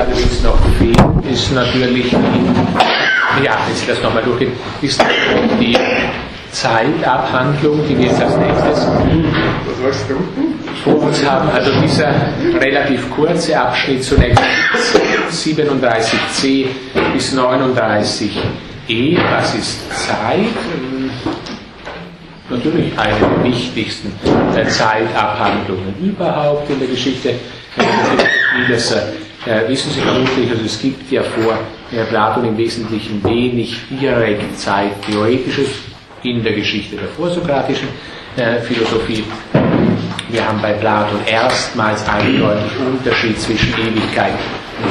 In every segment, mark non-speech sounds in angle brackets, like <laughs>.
allerdings noch fehlt, ist natürlich die, ja, Sie das nochmal durchgehen, ist die Zeitabhandlung, die wir jetzt als nächstes vor uns haben. Also dieser relativ kurze Abschnitt zunächst 37c bis 39e, was ist Zeit? Natürlich eine der wichtigsten Zeitabhandlungen überhaupt in der Geschichte äh, wissen Sie vermutlich, also es gibt ja vor äh, Platon im Wesentlichen wenig direkt Zeittheoretisches in der Geschichte der vorsokratischen äh, Philosophie. Wir haben bei Platon erstmals eindeutig Unterschied zwischen Ewigkeit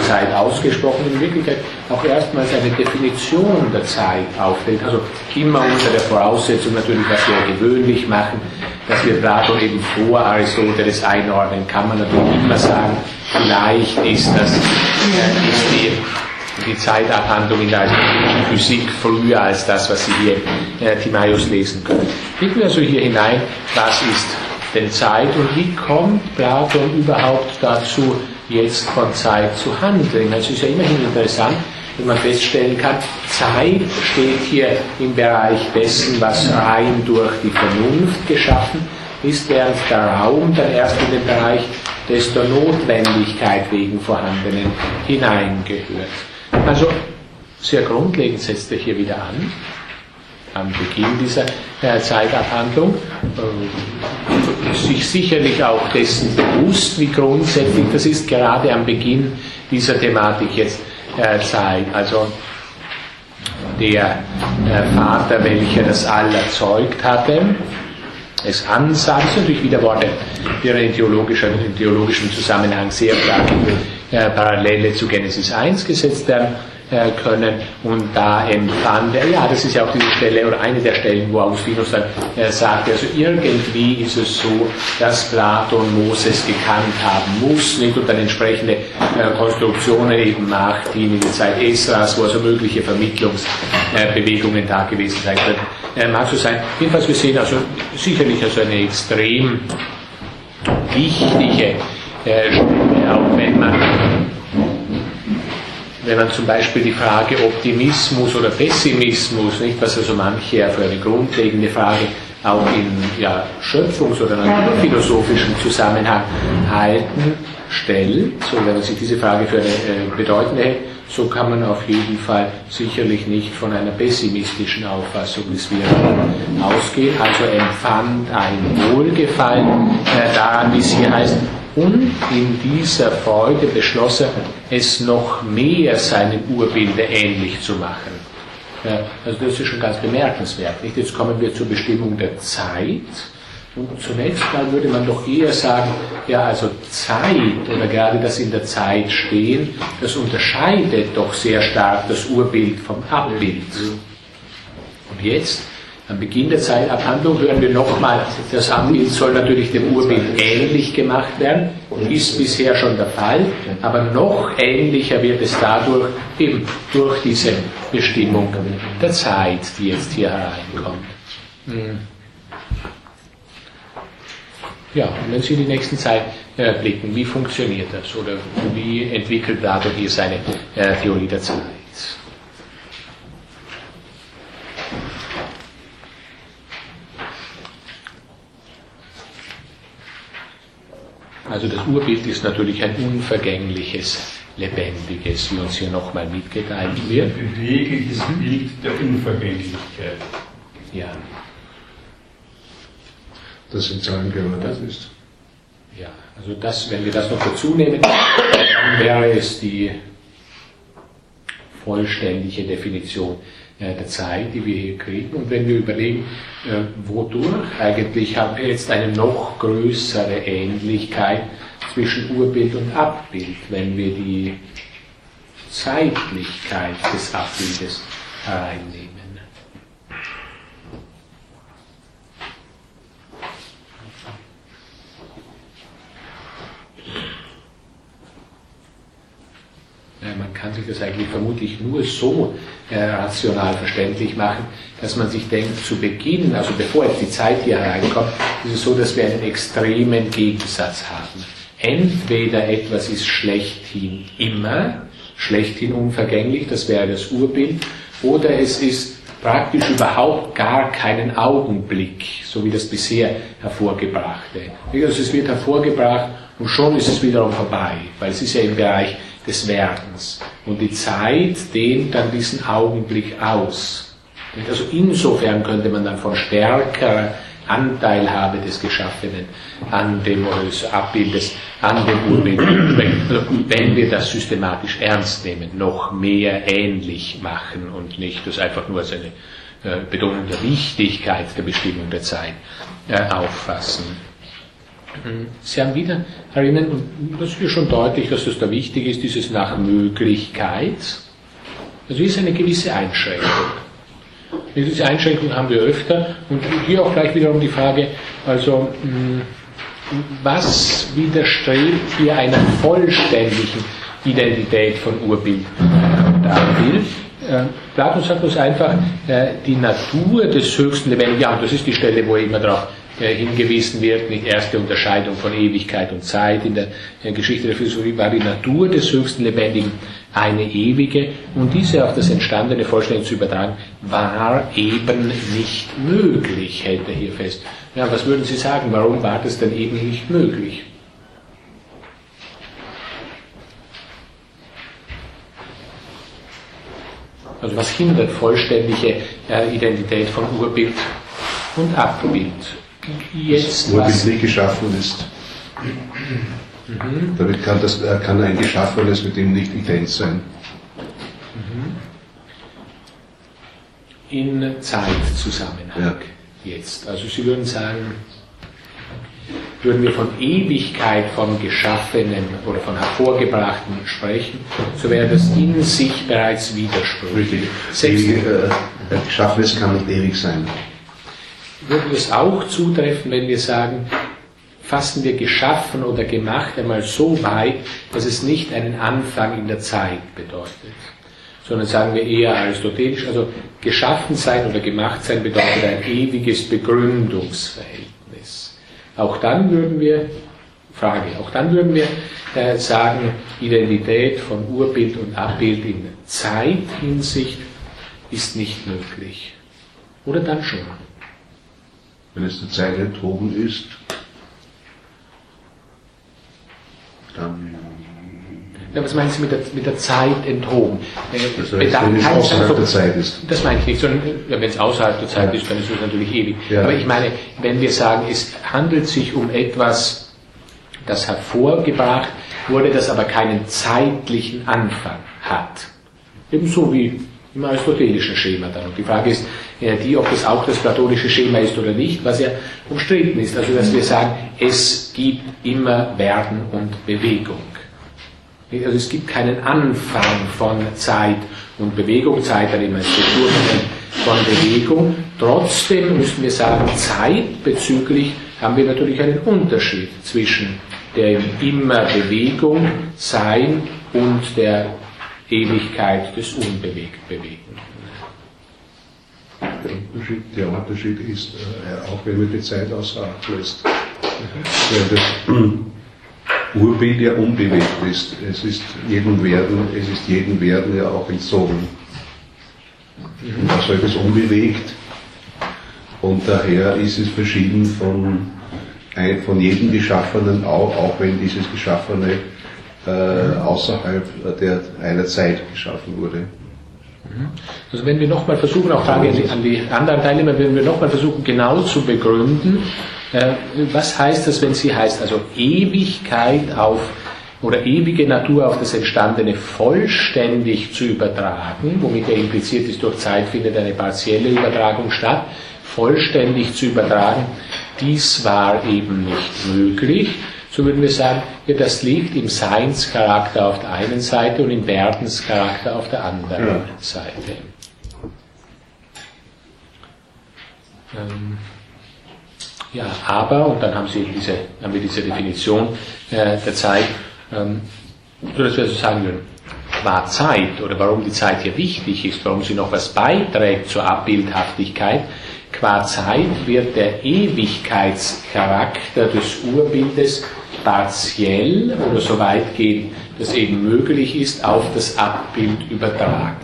Zeit ausgesprochen. In Wirklichkeit auch erstmals eine Definition der Zeit aufstellt. Also immer unter der Voraussetzung natürlich, was wir gewöhnlich machen, dass wir Platon eben vor Aristoteles einordnen, kann man natürlich immer sagen, vielleicht ist das ist die die Zeitabhandlung in der Physik früher als das, was Sie hier äh, Timaeus lesen können. Blicken wir also hier hinein, was ist denn Zeit und wie kommt Platon überhaupt dazu, jetzt von Zeit zu handeln? Es ist ja immerhin interessant, wenn man feststellen kann, Zeit steht hier im Bereich dessen, was rein durch die Vernunft geschaffen ist, während der Raum dann erst in den Bereich des der Notwendigkeit wegen Vorhandenen hineingehört. Also sehr grundlegend setzt er hier wieder an, am Beginn dieser äh, Zeitabhandlung, äh, sich sicherlich auch dessen bewusst, wie grundsätzlich das ist, gerade am Beginn dieser Thematik jetzt äh, Zeit. Also der äh, Vater, welcher das All erzeugt hatte, es ansah, das sind natürlich wieder Worte, die in theologischem Zusammenhang sehr klar äh, Parallele zu Genesis 1 gesetzt werden äh, können und da empfand er, ja, das ist ja auch diese Stelle oder eine der Stellen, wo Augustinus dann äh, sagt, also irgendwie ist es so, dass Platon Moses gekannt haben muss, nicht? Und dann entsprechende äh, Konstruktionen eben macht, die in der Zeit Esras, wo also mögliche Vermittlungsbewegungen da gewesen sein können, äh, mag so sein. Jedenfalls, wir sehen also sicherlich also eine extrem wichtige äh, Stelle, auch wenn man wenn man zum Beispiel die Frage Optimismus oder Pessimismus, nicht, was also manche für eine grundlegende Frage auch in ja, Schöpfungs- oder naturphilosophischen Zusammenhang halten, stellt, so wenn man sich diese Frage für eine äh, bedeutende hält, so kann man auf jeden Fall sicherlich nicht von einer pessimistischen Auffassung des Wirren ausgehen. Also empfand ein Wohlgefallen äh, daran, wie es hier heißt, und in dieser Freude beschloss er, es noch mehr seinem Urbilde ähnlich zu machen. Ja, also das ist schon ganz bemerkenswert. Nicht? Jetzt kommen wir zur Bestimmung der Zeit. Und zunächst mal würde man doch eher sagen, ja, also Zeit oder gerade das in der Zeit stehen, das unterscheidet doch sehr stark das Urbild vom Abbild. Und jetzt am Beginn der Zeitabhandlung hören wir nochmal, das Abbild soll natürlich dem Urbild ähnlich gemacht werden, ist bisher schon der Fall, aber noch ähnlicher wird es dadurch, eben durch diese Bestimmung der Zeit, die jetzt hier hereinkommt. Hm. Ja, und wenn Sie in die nächsten Zeit äh, blicken, wie funktioniert das oder wie entwickelt Platon hier seine äh, Theorie der Zeit? Also das Urbild ist natürlich ein unvergängliches, lebendiges, wie uns hier nochmal mitgeteilt wird. Ein bewegliches Bild der Unvergänglichkeit. Ja. Das in Zahlen geordnet ist. Ja, also das, wenn wir das noch dazu nehmen, dann wäre es die vollständige Definition der Zeit, die wir hier kriegen. Und wenn wir überlegen, äh, wodurch eigentlich haben wir jetzt eine noch größere Ähnlichkeit zwischen Urbild und Abbild, wenn wir die Zeitlichkeit des Abbildes hereinnehmen. Man kann sich das eigentlich vermutlich nur so äh, rational verständlich machen, dass man sich denkt, zu Beginn, also bevor jetzt die Zeit hier hereinkommt, ist es so, dass wir einen extremen Gegensatz haben. entweder etwas ist schlechthin immer, schlechthin unvergänglich, das wäre das Urbild, oder es ist praktisch überhaupt gar keinen Augenblick, so wie das bisher hervorgebrachte. Also es wird hervorgebracht und schon ist es wiederum vorbei, weil es ist ja im Bereich des Werdens. Und die Zeit dehnt dann diesen Augenblick aus. Also insofern könnte man dann von stärkerer Anteilhabe des Geschaffenen an dem des Abbildes, an dem Urbild also wenn wir das systematisch ernst nehmen, noch mehr ähnlich machen und nicht das einfach nur als eine äh, Betonung der Wichtigkeit der Bestimmung der Zeit äh, auffassen. Sie haben wieder erinnern, und das ist schon deutlich, dass das da wichtig ist, dieses nach Möglichkeit. Also ist eine gewisse Einschränkung. Diese Einschränkung haben wir öfter und hier auch gleich wiederum die Frage, also hm, was widerstrebt hier einer vollständigen Identität von Urbild und Abbild? Äh, Platon sagt uns einfach, äh, die Natur des höchsten Lebendigen, ja, und das ist die Stelle, wo er immer darauf äh, hingewiesen wird, nicht erste Unterscheidung von Ewigkeit und Zeit in der Geschichte der Philosophie, war die Natur des höchsten Lebendigen eine ewige und diese auf das Entstandene vollständig zu übertragen, war eben nicht möglich, hält er hier fest. Ja, was würden Sie sagen, warum war das denn eben nicht möglich? Also was hindert vollständige äh, Identität von Urbild und Abbild? Jetzt das Urbild nicht geschaffen ist. Mhm. Damit kann, das, äh, kann ein Geschaffenes mit ihm nicht ident sein. Mhm. In Zeitzusammenhang ja. jetzt. Also Sie würden sagen, würden wir von Ewigkeit, von Geschaffenen oder von Hervorgebrachten sprechen, so wäre das in sich bereits widersprüchlich. Ewig, äh, Geschaffenes kann nicht ewig sein. Würde es auch zutreffen, wenn wir sagen, fassen wir geschaffen oder gemacht einmal so weit, dass es nicht einen Anfang in der Zeit bedeutet, sondern sagen wir eher aristotelisch, also geschaffen sein oder gemacht sein bedeutet ein ewiges Begründungsverhältnis. Auch dann würden wir, Frage, auch dann würden wir äh, sagen, Identität von Urbild und Abbild in Zeithinsicht ist nicht möglich. Oder dann schon. Wenn es der Zeit enthoben ist, dann. Ja, was meinen Sie mit der, mit der Zeit enthoben? Äh, das heißt, wenn es außerhalb der Zeit ist. Das meine ich nicht, sondern ja, wenn es außerhalb der Zeit ja. ist, dann ist es natürlich ewig. Ja. Aber ich meine, wenn wir sagen, es handelt sich um etwas, das hervorgebracht wurde, das aber keinen zeitlichen Anfang hat. Ebenso wie im aristotelischen Schema dann. Und die Frage ist die, ob das auch das platonische Schema ist oder nicht, was ja umstritten ist. Also, dass wir sagen, es gibt immer Werden und Bewegung. Also es gibt keinen Anfang von Zeit und Bewegung, Zeit dann immer als Struktur von Bewegung. Trotzdem müssen wir sagen, zeitbezüglich haben wir natürlich einen Unterschied zwischen der immer Bewegung sein und der Ewigkeit des unbewegt Bewegen. Der Unterschied, der Unterschied ist, äh, auch wenn man die Zeit außer Acht lässt, weil das Urbild ja unbewegt ist. Es ist jedem Werden, es ist jedem Werden ja auch entzogen. Und also ist unbewegt. Und daher ist es verschieden von, von jedem Geschaffenen auch, auch wenn dieses Geschaffene äh, außerhalb der, einer Zeit geschaffen wurde. Also wenn wir nochmal versuchen, auch Frage an die anderen Teilnehmer, wenn wir nochmal versuchen, genau zu begründen, äh, was heißt das, wenn sie heißt, also Ewigkeit auf oder ewige Natur auf das Entstandene vollständig zu übertragen, womit ja impliziert ist, durch Zeit findet eine partielle Übertragung statt, vollständig zu übertragen, dies war eben nicht möglich so würden wir sagen, ja, das liegt im Seinscharakter auf der einen Seite und im Werdenscharakter auf der anderen ja. Seite. Ähm, ja, aber, und dann haben, Sie diese, haben wir diese Definition äh, der Zeit, ähm, so dass wir so sagen würden, qua Zeit oder warum die Zeit hier wichtig ist, warum sie noch was beiträgt zur Abbildhaftigkeit, qua Zeit wird der Ewigkeitscharakter des Urbildes partiell oder so weitgehend das eben möglich ist, auf das Abbild übertragen.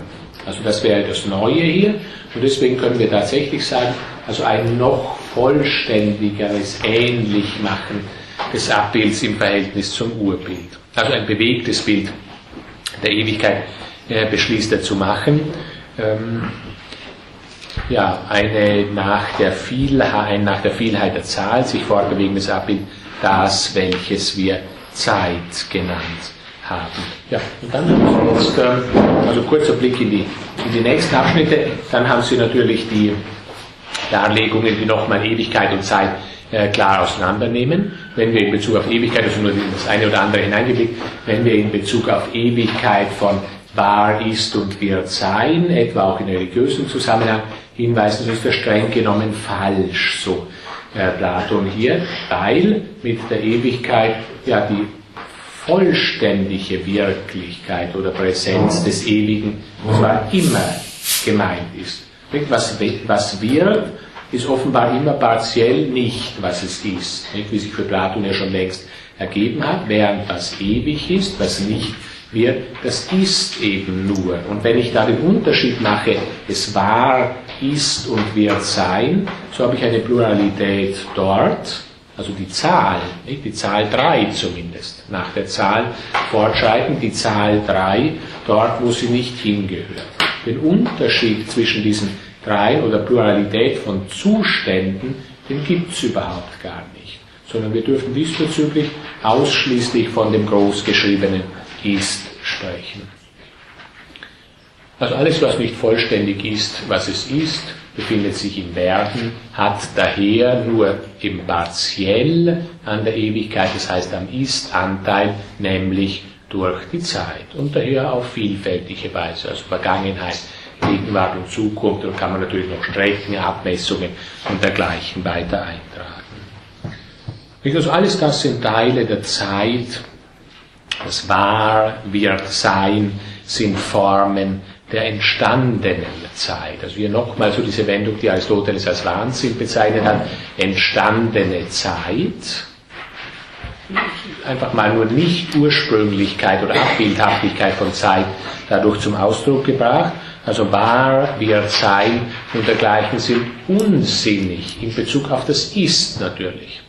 Also das wäre das Neue hier und deswegen können wir tatsächlich sagen, also ein noch vollständigeres Ähnlichmachen des Abbilds im Verhältnis zum Urbild. Also ein bewegtes Bild der Ewigkeit äh, beschließt er zu machen. Ähm, ja, eine nach der Vielheit, ein nach der Vielheit der Zahl sich fortbewegendes Abbild, das, welches wir Zeit genannt haben. Ja, und dann haben Sie jetzt, äh, also kurzer Blick in die, in die nächsten Abschnitte, dann haben Sie natürlich die Darlegungen, die nochmal Ewigkeit und Zeit äh, klar auseinandernehmen. Wenn wir in Bezug auf Ewigkeit, also nur das eine oder andere hineingeblickt, wenn wir in Bezug auf Ewigkeit von wahr ist und wird sein, etwa auch in religiösen Zusammenhang, hinweisen, das ist ja streng genommen falsch, so Platon hier, weil mit der Ewigkeit ja die vollständige Wirklichkeit oder Präsenz des Ewigen zwar immer gemeint ist. Was, was wird, ist offenbar immer partiell nicht, was es ist, wie sich für Platon ja schon längst ergeben hat, während was ewig ist, was nicht wird, das ist eben nur. Und wenn ich da den Unterschied mache, es war, ist und wird sein, so habe ich eine Pluralität dort, also die Zahl, die Zahl 3 zumindest, nach der Zahl fortschreitend, die Zahl 3 dort, wo sie nicht hingehört. Den Unterschied zwischen diesen dreien oder Pluralität von Zuständen, den gibt es überhaupt gar nicht, sondern wir dürfen diesbezüglich ausschließlich von dem Großgeschriebenen ist sprechen. Also alles, was nicht vollständig ist, was es ist, befindet sich im Werden, hat daher nur im Partiell an der Ewigkeit, das heißt am Ist-Anteil, nämlich durch die Zeit und daher auf vielfältige Weise, also Vergangenheit, Gegenwart und Zukunft, und kann man natürlich noch Strecken, Abmessungen und dergleichen weiter eintragen. Also alles das sind Teile der Zeit, das Wahr wird sein, sind Formen der entstandenen Zeit. Also hier nochmal so diese Wendung, die Aristoteles als Wahnsinn bezeichnet hat, entstandene Zeit. Einfach mal nur nicht Ursprünglichkeit oder Abbildhaftigkeit von Zeit dadurch zum Ausdruck gebracht. Also wahr wird sein und dergleichen sind unsinnig in Bezug auf das Ist natürlich.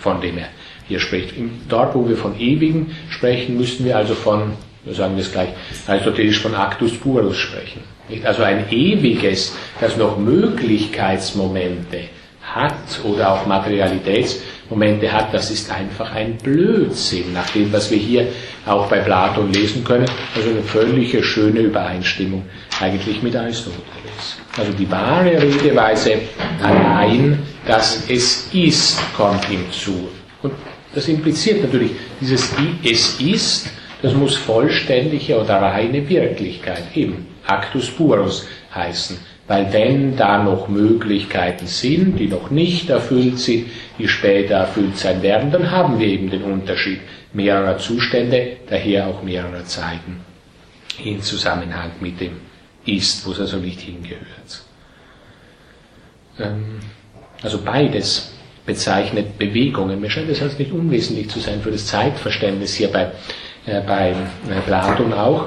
Von dem her hier spricht. Dort, wo wir von Ewigen sprechen, müssten wir also von, wir sagen das gleich, aristotelisch von Actus Purus sprechen. Also ein Ewiges, das noch Möglichkeitsmomente hat oder auch Materialitätsmomente hat, das ist einfach ein Blödsinn, nach dem, was wir hier auch bei Platon lesen können. Also eine völlige schöne Übereinstimmung eigentlich mit Aristoteles. Also die wahre Redeweise allein, dass es ist, kommt ihm zu. Und das impliziert natürlich, dieses Es ist, das muss vollständige oder reine Wirklichkeit, eben Actus purus heißen. Weil wenn da noch Möglichkeiten sind, die noch nicht erfüllt sind, die später erfüllt sein werden, dann haben wir eben den Unterschied mehrerer Zustände, daher auch mehrerer Zeiten in Zusammenhang mit dem Ist, wo es also nicht hingehört. Ähm, also beides bezeichnet Bewegungen. Mir scheint das also nicht unwesentlich zu sein für das Zeitverständnis hier bei, äh, bei äh, Platon auch.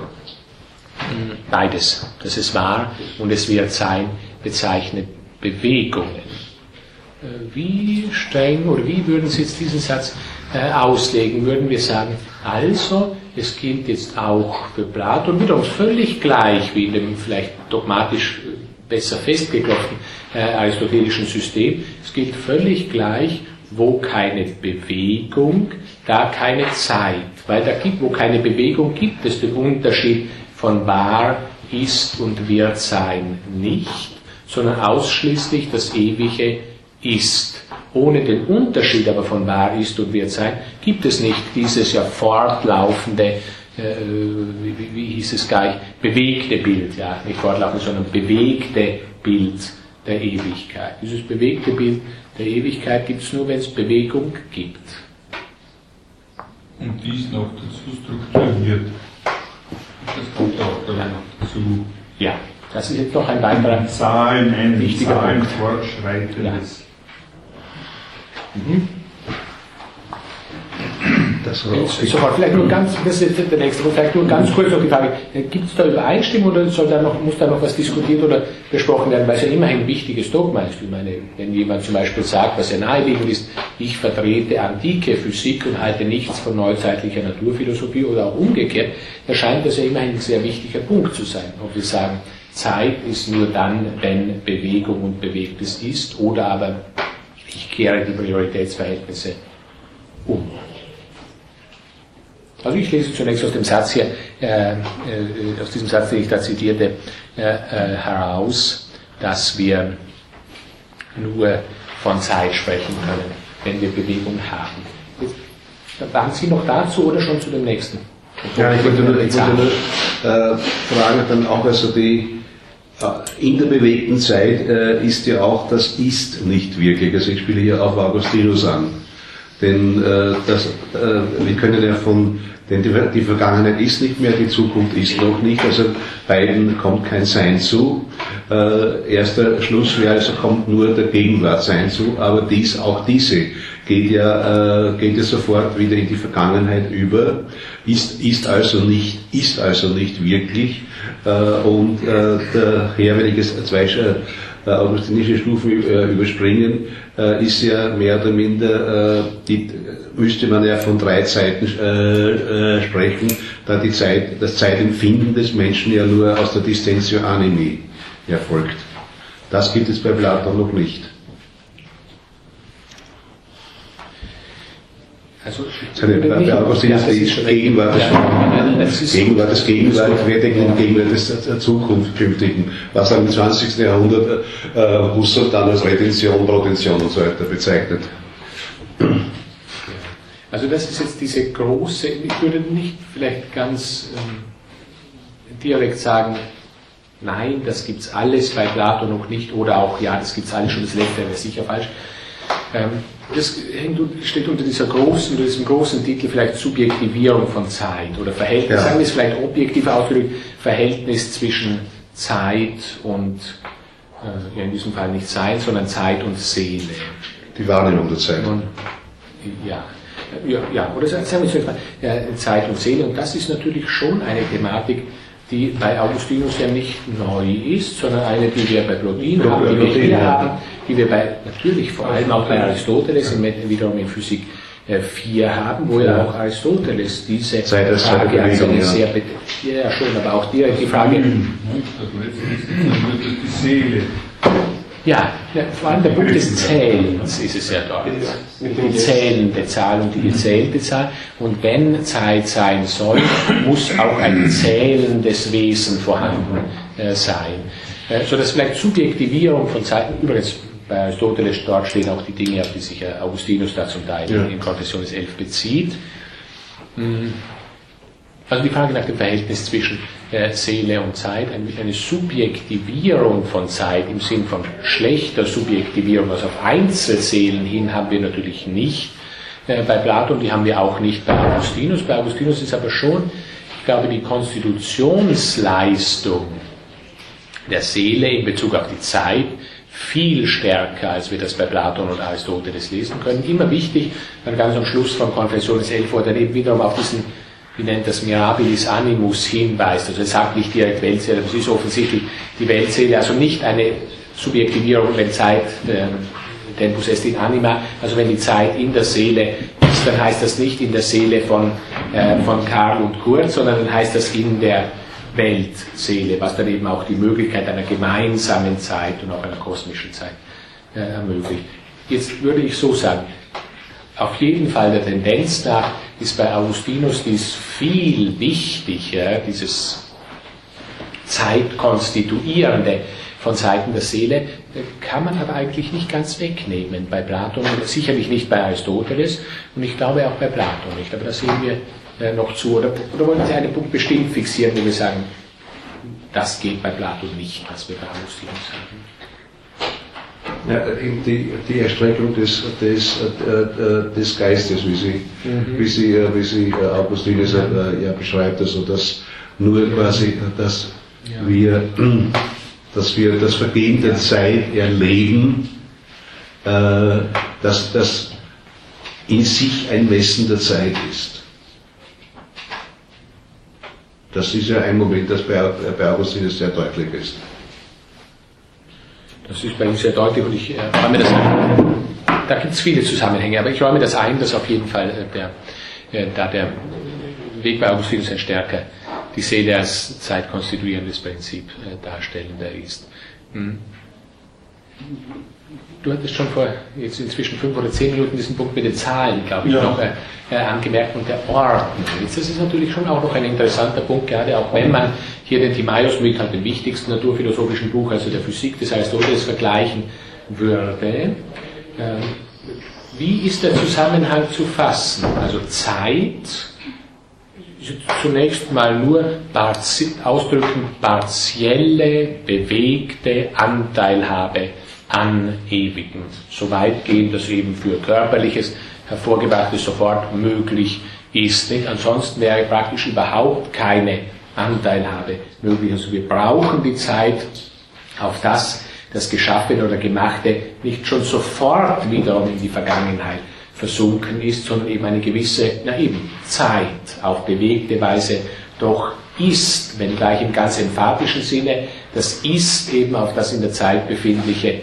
Beides, das ist wahr und es wird sein, bezeichnet Bewegungen. Äh, wie streng oder wie würden Sie jetzt diesen Satz äh, auslegen? Würden wir sagen, also, es gilt jetzt auch für Platon wiederum völlig gleich wie in dem vielleicht dogmatisch besser festgeklopften äh, aristotelischen System. Es gilt völlig gleich, wo keine Bewegung, da keine Zeit. Weil da gibt, wo keine Bewegung gibt es den Unterschied von wahr ist und wird sein nicht, sondern ausschließlich das ewige ist. Ohne den Unterschied aber von wahr ist und wird sein, gibt es nicht dieses ja fortlaufende äh, wie, wie, hieß es gleich, bewegte Bild, ja, nicht fortlaufend, sondern bewegte Bild der Ewigkeit. Dieses bewegte Bild der Ewigkeit gibt es nur, wenn es Bewegung gibt. Dies noch dazu strukturiert. Das kommt auch dann ja. noch dazu. Ja, das ist jetzt noch ein weiterer Zahlen, ein wichtiger Zahlen Punkt. fortschreitendes. Ja. Mhm. Also, Sofort, vielleicht nur ganz, das ist der nächste, vielleicht nur ganz kurz noch die Frage, gibt es da Übereinstimmung oder soll da noch, muss da noch was diskutiert oder besprochen werden, weil es ja immerhin ein wichtiges Dogma ist. Ich meine, wenn jemand zum Beispiel sagt, was ja naheliegend ist, ich vertrete antike Physik und halte nichts von neuzeitlicher Naturphilosophie oder auch umgekehrt, erscheint das ja immerhin ein sehr wichtiger Punkt zu sein. Ob wir sagen, Zeit ist nur dann, wenn Bewegung und Bewegtes ist, oder aber ich kehre die Prioritätsverhältnisse um. Also ich lese zunächst aus dem Satz hier, äh, äh, aus diesem Satz, den ich da zitierte, äh, äh heraus, dass wir nur von Zeit sprechen können, wenn wir Bewegung haben. Jetzt, waren Sie noch dazu oder schon zu dem nächsten? Ja, ich wollte nur, ich wollte nur äh, fragen, dann auch also die äh, in der bewegten Zeit ist ja auch das Ist nicht wirklich. Also ich spiele hier auf Augustinus an. Denn äh, das, äh, wir können ja von denn die, die, Vergangenheit ist nicht mehr, die Zukunft ist noch nicht, also beiden kommt kein Sein zu. Äh, erster Schluss wäre also kommt nur der Gegenwart Sein zu, aber dies, auch diese geht ja, äh, geht ja sofort wieder in die Vergangenheit über, ist, ist also nicht, ist also nicht wirklich, äh, und äh, daher, wenn ich jetzt zwei äh, augustinische Stufen überspringen, ist ja mehr oder minder, die, müsste man ja von drei Zeiten sprechen, da die Zeit, das Zeitempfinden des Menschen ja nur aus der Distentio Animi erfolgt. Das gibt es bei Platon noch nicht. Also, Gegenwart, das Gegenwart des Gegenwart des der Zukunft künftigen, was dann im 20. Jahrhundert äh, Husserl dann als Retention, Protention und so weiter bezeichnet. Also das ist jetzt diese große, ich würde nicht vielleicht ganz ähm, direkt sagen, nein, das gibt es alles bei Plato noch nicht, oder auch, ja, das gibt es alles schon, das letzte wäre sicher falsch. Ähm, das steht unter dieser großen, unter diesem großen Titel vielleicht Subjektivierung von Zeit oder Verhältnis, ja. sagen wir es vielleicht objektiv ausgedrückt, Verhältnis zwischen Zeit und, äh, ja in diesem Fall nicht Sein, sondern Zeit und Seele. Die Wahrnehmung der Zeit. Und, ja. Ja, ja, oder sagen wir es mal, Zeit und Seele. Und das ist natürlich schon eine Thematik, die bei Augustinus ja nicht neu ist, sondern eine, die wir bei Plodin haben, die wir hier haben, die wir bei, natürlich vor allem auch bei Aristoteles wiederum in Physik 4 äh, haben, wo ja auch Aristoteles diese Frage als eine sehr, ja schon, aber auch direkt die Frage, die Seele. Ja, vor allem der Punkt des Zählens ist es ja dort. Die zählende Zahl und die gezählte Zahl. Und wenn Zeit sein soll, muss auch ein zählendes Wesen vorhanden äh, sein. Äh, so dass vielleicht Subjektivierung von Zeiten, übrigens bei Aristoteles dort stehen auch die Dinge, auf die sich Augustinus da zum Teil ja. in Confessiones 11 bezieht. Hm. Also die Frage nach dem Verhältnis zwischen äh, Seele und Zeit, eine, Subjektivierung von Zeit im Sinn von schlechter Subjektivierung, also auf Einzelseelen hin haben wir natürlich nicht äh, bei Platon, die haben wir auch nicht bei Augustinus. Bei Augustinus ist aber schon, ich glaube, die Konstitutionsleistung der Seele in Bezug auf die Zeit viel stärker, als wir das bei Platon und Aristoteles lesen können. Immer wichtig, dann ganz am Schluss von Konfessiones 11, wo er dann eben wiederum auf diesen wie nennt das Mirabilis Animus hinweist. Also er sagt nicht direkt Weltseele, das ist offensichtlich die Weltseele, also nicht eine Subjektivierung, wenn Zeit äh, Tempus est in anima, also wenn die Zeit in der Seele ist, dann heißt das nicht in der Seele von, äh, von Karl und Kurt, sondern dann heißt das in der Weltseele, was dann eben auch die Möglichkeit einer gemeinsamen Zeit und auch einer kosmischen Zeit äh, ermöglicht. Jetzt würde ich so sagen, auf jeden Fall der Tendenz nach ist bei Augustinus dies viel wichtiger, dieses Zeitkonstituierende von Seiten der Seele, kann man aber eigentlich nicht ganz wegnehmen bei Platon, sicherlich nicht bei Aristoteles und ich glaube auch bei Platon nicht, aber da sehen wir äh, noch zu. Oder, oder wollen Sie einen Punkt bestimmt fixieren, wo wir sagen, das geht bei Platon nicht, was wir bei Augustinus sagen? ja. die, die Erstreckung des, des, äh, äh, äh, des Geistes, wie sie, mhm. wie sie, wie sie Augustinus ja beschreibt, also dass nur quasi, dass wir, <clears throat> dass wir das Vergehen der Zeit erleben, dass das in sich ein Messen der Zeit ist. Das ist ja ein Moment, das bei Augustinus sehr deutlich ist. Das ist bei ihm sehr deutlich und ich äh, räume das ein. Da gibt es viele Zusammenhänge, aber ich räume das ein, dass auf jeden Fall äh, der, äh, da der Weg bei Augustinus ein stärker die Seele als zeitkonstituierendes Prinzip äh, darstellender ist. Hm. Du hattest schon vor jetzt inzwischen fünf oder zehn Minuten diesen Punkt mit den Zahlen, glaube ich, ja. noch äh, äh, angemerkt und der Ordnung. Jetzt ist es natürlich schon auch noch ein interessanter Punkt, gerade auch wenn man hier den Timaeus mit halt dem wichtigsten naturphilosophischen Buch, also der Physik des Aristoteles, vergleichen würde. Äh, wie ist der Zusammenhang zu fassen? Also Zeit zunächst mal nur ausdrücken partielle, bewegte Anteilhabe an Ewigen. So weitgehend das eben für körperliches hervorgebrachtes sofort möglich ist. Nicht? Ansonsten wäre praktisch überhaupt keine Anteilhabe möglich. Also wir brauchen die Zeit auf das, das Geschaffene oder Gemachte nicht schon sofort wiederum in die Vergangenheit versunken ist, sondern eben eine gewisse, na eben, Zeit auf bewegte Weise doch ist, wenn gleich im ganz emphatischen Sinne, das ist eben auf das in der Zeit befindliche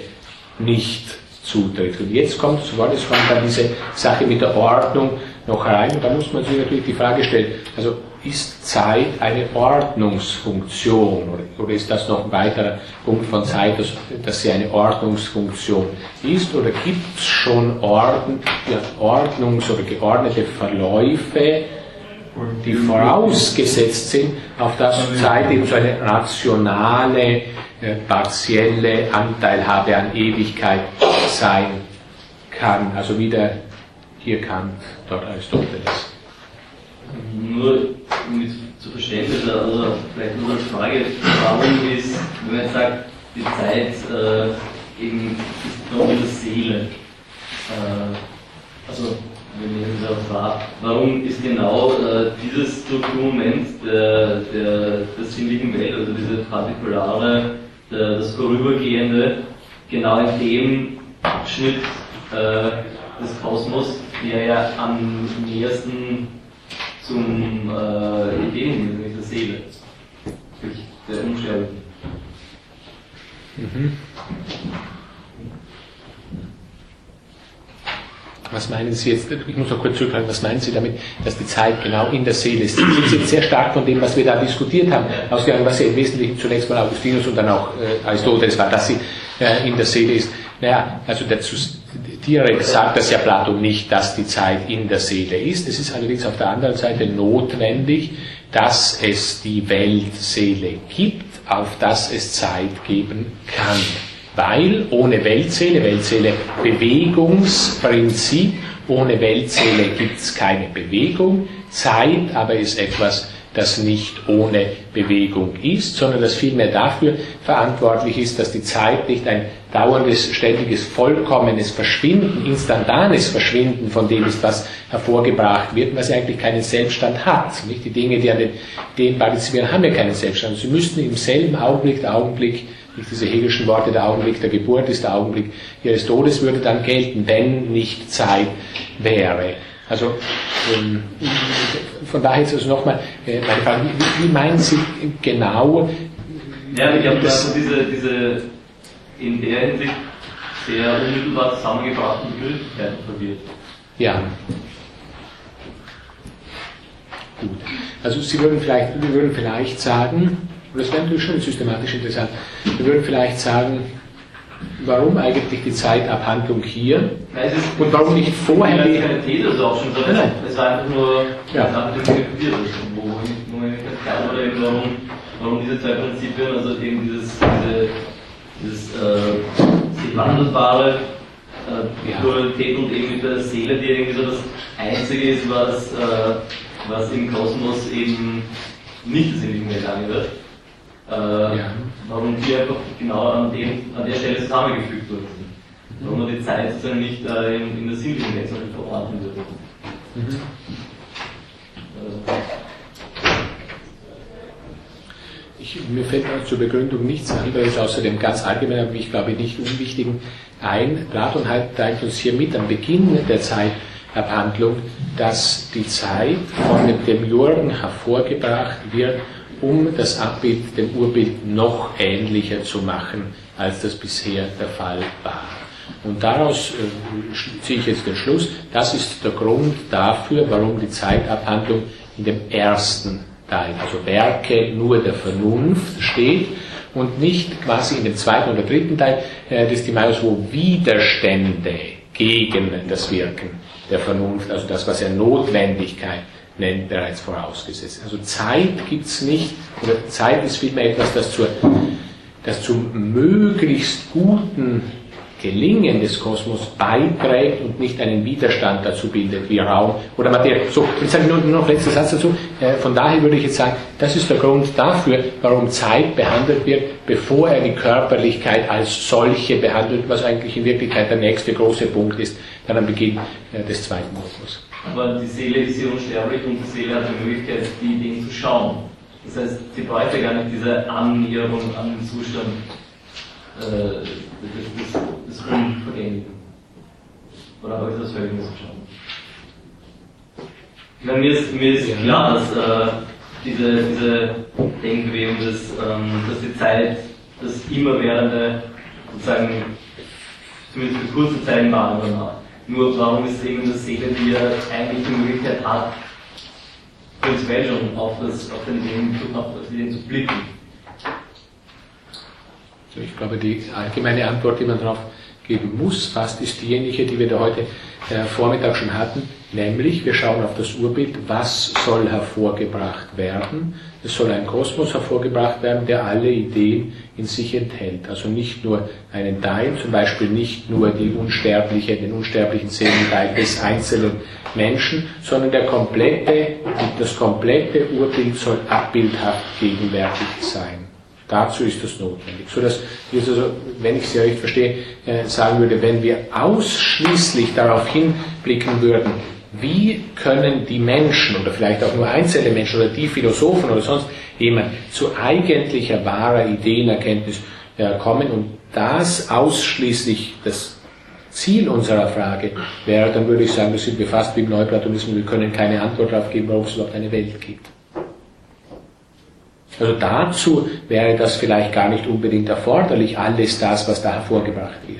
nicht zutrifft. Und jetzt kommt, so war das, kommt dann diese Sache mit der Ordnung noch rein und da muss man sich natürlich die Frage stellen, also ist Zeit eine Ordnungsfunktion oder, ist das noch ein weiterer Punkt von Zeit, dass, dass sie eine Ordnungsfunktion ist oder gibt es schon Orden, ja, Ordnungs- oder geordnete Verläufe, die vorausgesetzt sind, auf das Zeit eben so eine rationale, äh, partielle Anteilhabe an Ewigkeit sein kann. Also wieder hier Kant, dort Aristoteles nur um es zu verstehen, also vielleicht nur als Frage, warum ist, wenn man sagt, die Zeit äh, eben ist in der Seele, äh, also wenn ich das auch wahr, warum ist genau äh, dieses Strukturmoment der, der, der sinnlichen Welt, also diese partikulare, der, das Vorübergehende, genau in dem Abschnitt äh, des Kosmos, der ja am nächsten zum äh, Ideen mit der Seele, der Unsterblichen. Mhm. Was meinen Sie jetzt, ich muss noch kurz zurückhalten, was meinen Sie damit, dass die Zeit genau in der Seele ist? Sie sind sehr stark von dem, was wir da diskutiert haben, ausgegangen, was ja im Wesentlichen zunächst mal Augustinus und dann auch äh, Aristoteles war, dass sie äh, in der Seele ist. Naja, also der, direkt sagt das ja Plato nicht, dass die Zeit in der Seele ist. Es ist allerdings auf der anderen Seite notwendig, dass es die Weltseele gibt, auf das es Zeit geben kann. Weil ohne Weltseele, Weltseele Bewegungsprinzip, ohne Weltseele gibt es keine Bewegung. Zeit aber ist etwas, das nicht ohne Bewegung ist, sondern das vielmehr dafür verantwortlich ist, dass die Zeit nicht ein dauerndes, ständiges, vollkommenes Verschwinden, instantanes Verschwinden von dem ist, was hervorgebracht wird, was eigentlich keinen Selbststand hat. Nicht? Die Dinge, die an den Ideen partizipieren, haben ja keinen Selbststand. Sie müssten im selben Augenblick, der Augenblick, nicht diese hegelischen Worte, der Augenblick der Geburt ist der Augenblick ihres Todes, würde dann gelten, wenn nicht Zeit wäre. Also ähm, von daher ist also nochmal äh, meine Frage, wie, wie, meinen Sie genau? Ja, ich habe also diese, diese in der Hinsicht sehr unmittelbar zusammengebrachten Möglichkeiten verwirrt. Ja. Gut. Also Sie würden vielleicht, wir würden vielleicht sagen, und das wäre natürlich schon systematisch interessant, wir würden vielleicht sagen, warum eigentlich die Zeitabhandlung hier Nein, und warum nicht vorher die... keine These, das auch schon so. Nein, Es war einfach nur ja. eine wo, wo man nicht oder eben warum, warum diese zwei Prinzipien, also eben dieses, diese, dieses äh, sich wandelbare äh, ja. Pluralität und eben mit der Seele, die irgendwie so das Einzige ist, was, äh, was im Kosmos eben nicht das Ewige gegangen wird. Äh, ja. Warum die einfach genau an, dem, an der Stelle zusammengefügt wurden. Warum man die Zeit sozusagen nicht äh, in, in der sinnlichen Welt verorten würde. Mhm. Ich, mir fällt zur Begründung nichts anderes außer dem ganz allgemeinen, aber ich glaube nicht unwichtigen ein. Platon teilt uns hier mit am Beginn der Zeit Zeitabhandlung, dass die Zeit von dem Demiurgen hervorgebracht wird, um das Abbild dem Urbild noch ähnlicher zu machen, als das bisher der Fall war. Und daraus äh, ziehe ich jetzt den Schluss, das ist der Grund dafür, warum die Zeitabhandlung in dem ersten Teil, also Werke nur der Vernunft steht und nicht quasi in dem zweiten oder dritten Teil äh, des Timaeus, wo Widerstände gegen das Wirken der Vernunft, also das, was er Notwendigkeit nennt, bereits vorausgesetzt. Also Zeit gibt es nicht, oder Zeit ist vielmehr etwas, das, zur, das zum möglichst guten Gelingen des Kosmos beiträgt und nicht einen Widerstand dazu bildet, wie Raum oder Materie. So, jetzt sage ich nur, nur noch letzter Satz dazu. Äh, von daher würde ich jetzt sagen, das ist der Grund dafür, warum Zeit behandelt wird, bevor er die Körperlichkeit als solche behandelt, was eigentlich in Wirklichkeit der nächste große Punkt ist, dann am Beginn äh, des zweiten Kosmos. Aber die Seele ist ja unsterblich und die Seele hat die Möglichkeit, die Dinge zu schauen. Das heißt, sie braucht ja gar nicht diese Annäherung an den Zustand äh, des, des, Unvergänglichen. Oder habe ich das völlig missverstanden? Meine, mir ist, mir ist Ja. klar, dass äh, diese, diese Denkbewegung, dass, ähm, dass die Zeit das immerwährende, sozusagen, zumindest für kurze Zeit in Wahrnehmung hat. Nur warum ist eben eine Seele, die ja eigentlich die Möglichkeit hat, prinzipiell schon auf, das, auf den Leben zu, zu blicken? Ich glaube, die allgemeine Antwort, die man darauf geben muss, fast ist diejenige, die wir da heute äh, Vormittag schon hatten, nämlich wir schauen auf das Urbild, was soll hervorgebracht werden. Es soll ein Kosmos hervorgebracht werden, der alle Ideen in sich enthält. Also nicht nur einen Teil, zum Beispiel nicht nur die unsterbliche, den unsterblichen Seelenteil des einzelnen Menschen, sondern der komplette, das komplette Urbild soll abbildhaft gegenwärtig sein. Dazu ist das notwendig. So dass also, wenn ich Sie recht verstehe, äh, sagen würde, wenn wir ausschließlich darauf hinblicken würden, wie können die Menschen oder vielleicht auch nur einzelne Menschen oder die Philosophen oder sonst jemand zu eigentlicher wahrer Ideenerkenntnis kommen und das ausschließlich das Ziel unserer Frage wäre, dann würde ich sagen, das sind wir fast wie im Neuplatonismus, wir können keine Antwort darauf geben, warum es überhaupt eine Welt gibt. Also dazu wäre das vielleicht gar nicht unbedingt erforderlich, alles das, was da hervorgebracht wird.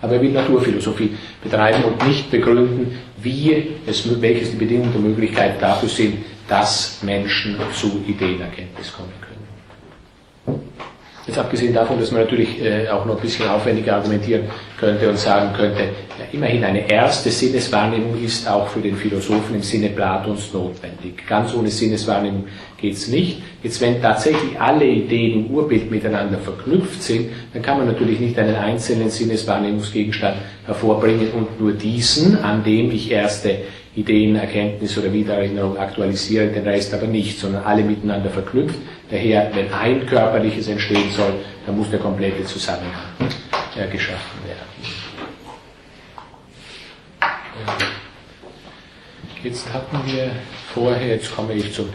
Aber er will Naturphilosophie betreiben und nicht begründen, wie es, welches die Bedingungen der Möglichkeit dafür sind, dass Menschen zu Ideenerkenntnis kommen können. Jetzt abgesehen davon, dass man natürlich äh, auch noch ein bisschen aufwendiger argumentieren könnte und sagen könnte, ja, immerhin eine erste Sinneswahrnehmung ist auch für den Philosophen im Sinne Platons notwendig. Ganz ohne Sinneswahrnehmung geht's nicht. Jetzt, wenn tatsächlich alle Ideen im Urbild miteinander verknüpft sind, dann kann man natürlich nicht einen einzelnen Sinneswahrnehmungsgegenstand hervorbringen und nur diesen, an dem ich erste Ideenerkenntnis oder Wiedererinnerung aktualisiere, den Rest aber nicht, sondern alle miteinander verknüpft. Daher, wenn ein körperliches entstehen soll, dann muss der komplette Zusammenhang äh, geschaffen werden. Jetzt hatten wir vorher, jetzt komme ich zum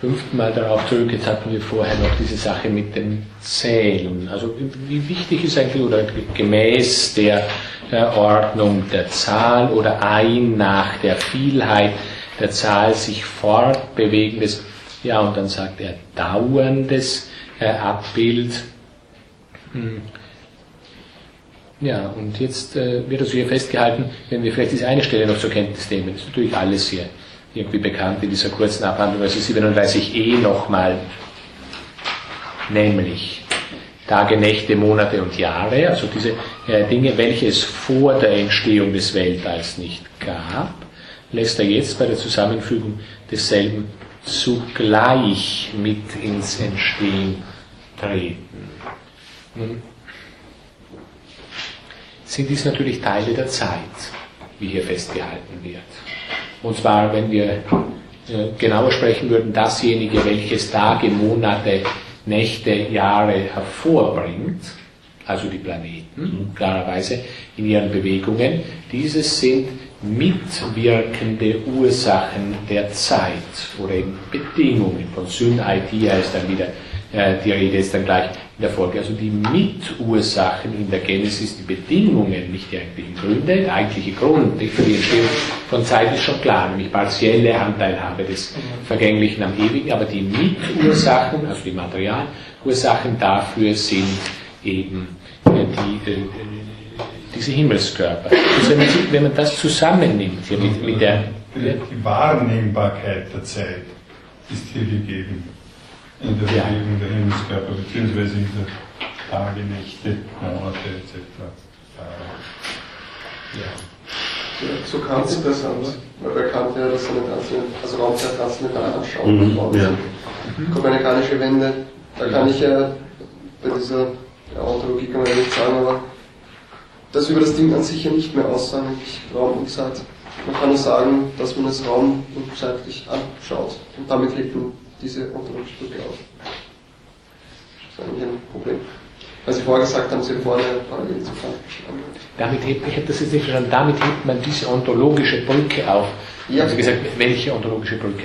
fünften Mal darauf zurück, jetzt hatten wir vorher noch diese Sache mit dem Zählen. Also wie wichtig ist eigentlich, oder gemäß der Ordnung der Zahl oder ein nach der Vielheit der Zahl sich fortbewegendes, ja und dann sagt er dauerndes äh, Abbild. Hm. Ja, und jetzt äh, wird also hier festgehalten, wenn wir vielleicht diese eine Stelle noch zur Kenntnis nehmen, das ist natürlich alles hier irgendwie bekannt in dieser kurzen Abhandlung, also 37e nochmal, nämlich Tage, Nächte, Monate und Jahre, also diese äh, Dinge, welche es vor der Entstehung des Weltalls nicht gab, lässt er jetzt bei der Zusammenfügung desselben zugleich mit ins Entstehen treten. Nun sind dies natürlich Teile der Zeit, wie hier festgehalten wird. Und zwar, wenn wir äh, genauer sprechen würden, dasjenige, welches Tage, Monate, Nächte, Jahre hervorbringt, also die Planeten, klarerweise in ihren Bewegungen, dieses sind mitwirkende Ursachen der Zeit oder eben Bedingungen. Von Syn IT heißt dann wieder äh, die Rede ist dann gleich Folge. Also die Mitursachen in der Genesis, die Bedingungen, nicht die eigentlichen Gründe, der eigentliche Grund für die Entstehung von Zeit ist schon klar, nämlich partielle Anteilhabe des Vergänglichen am Ewigen, aber die Mitursachen, also die Materialursachen dafür sind eben die, äh, diese Himmelskörper. Also wenn, man, wenn man das zusammennimmt hier mit, mit der... Die Wahrnehmbarkeit der Zeit ist hier gegeben in der Ja. Bewegung der Himmelskörper, beziehungsweise in der Tage, Nächte, Monate etc. Äh, ja. So Kant interessant, weil bei Kant wäre das eine Transzendent- also Raumzeit transzendental anschauen. Mhm, ja. Kopernikanische Wende, da kann ich ja bei dieser ja, Ontologie kann man ja nicht sagen, aber das über das Ding an sich ja nicht mehr aussagen, nämlich Raum und Zeit. Man kann nur sagen, dass man es raum- und zeitlich anschaut. Und damit hebt man diese ontologische Brücke auf. Das ist eigentlich ein Problem. Weil Sie vorher gesagt haben, Sie haben vorne parallel zu geschrieben. Damit hebt, ich habe das jetzt nicht verstanden, damit hebt man diese ontologische Brücke auf. Ja. Also gesagt, welche ontologische Brücke?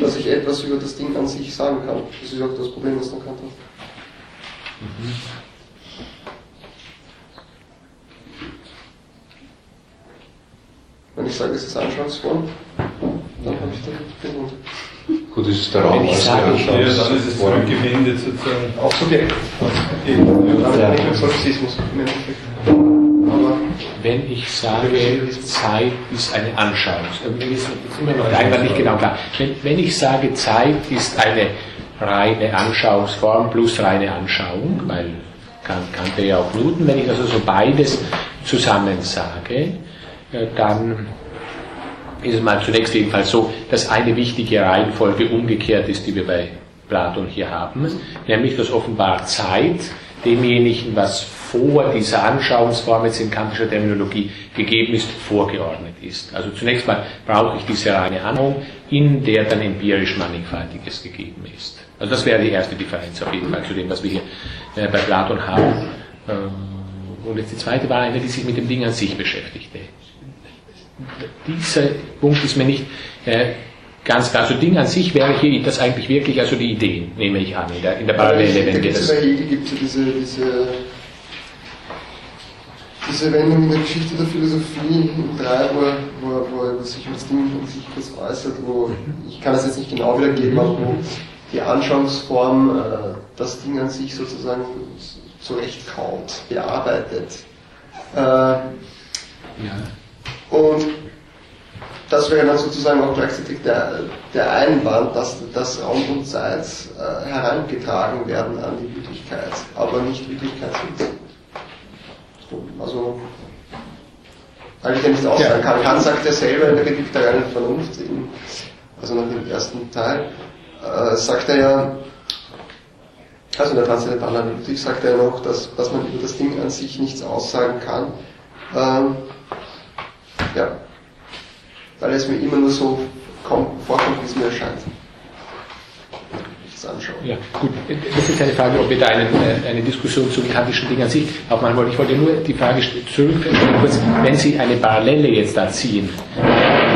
dass ich etwas über das Ding an sich sagen kann. Das ist auch das Problem, das man Kant hat. Wenn ich sage, es ist Anschauungsform, dann habe ich da den Grund. Gut, das ist der Raum Wenn ich als sage- Ja, dann ist es zurückgewendet sozusagen. Auch Subjekt. Solipsismus im Endeffekt. Wenn ich sage, Zeit ist eine Anschauung, mir ist immer noch nicht genau klar. Wenn, wenn ich sage, Zeit ist eine reine Anschauungsform plus reine Anschauung, weil Kant kannte ja auch Newton, wenn ich also so beides zusammen sage, äh, dann ist es mal zunächst jedenfalls so, dass eine wichtige Reihenfolge umgekehrt ist, die wir bei Platon hier haben, nämlich dass offenbar Zeit demjenigen, was vor dieser Anschauungsform jetzt in kantischer Terminologie gegeben ist, vorgeordnet ist. Also zunächst mal brauche ich diese reine Anschauung, in der dann empirisch Mannigfaltiges gegeben ist. Also das wäre die erste Differenz auf jeden Fall zu dem, was wir hier äh, bei Platon haben. Ähm, Und jetzt die zweite war eine, die sich mit dem Ding an sich beschäftigte dieser Punkt ist mir nicht äh, ganz klar. Also Ding an sich wäre hier das eigentlich wirklich, also die Ideen, nehme ich an, in der, in der Parallele, wenn wir gibt es das. bei Hegel gibt es ja diese, diese, diese Wendung in der Geschichte der Philosophie im 3, wo wo wo sich das Ding an sich kurz äußert, wo, ich kann das jetzt nicht genau wiedergeben, aber wo die Anschauungsform äh, das Ding an sich sozusagen zurechtkaut, bearbeitet. Äh, Ja. Und das wäre dann sozusagen auch gleichzeitig der, der Einwand, dass, dass Raum und Zeit äh, herangetragen werden an die Wirklichkeit, aber nicht Wirklichkeit sind. So, Also, weil ich ja nicht aussagen kann. Kant sagt ja selber in der Kritik der reinen Vernunft, eben, also nach dem ersten Teil, äh, sagt er ja, also in der transzendentalen Analytik sagt er noch, dass, dass man über das Ding an sich nichts aussagen kann. Ähm, ja. Weil es mir immer nur so kommt, vorkommt, wie es mir erscheint. Wenn ich es anschaue. Ja, gut. Das ist eine Frage, ob wir da einen, äh, eine Diskussion zu kantischen Dingen an sich aufmachen wollen. Ich wollte nur die Frage st- zurück, kurz, wenn Sie eine Parallele jetzt da ziehen,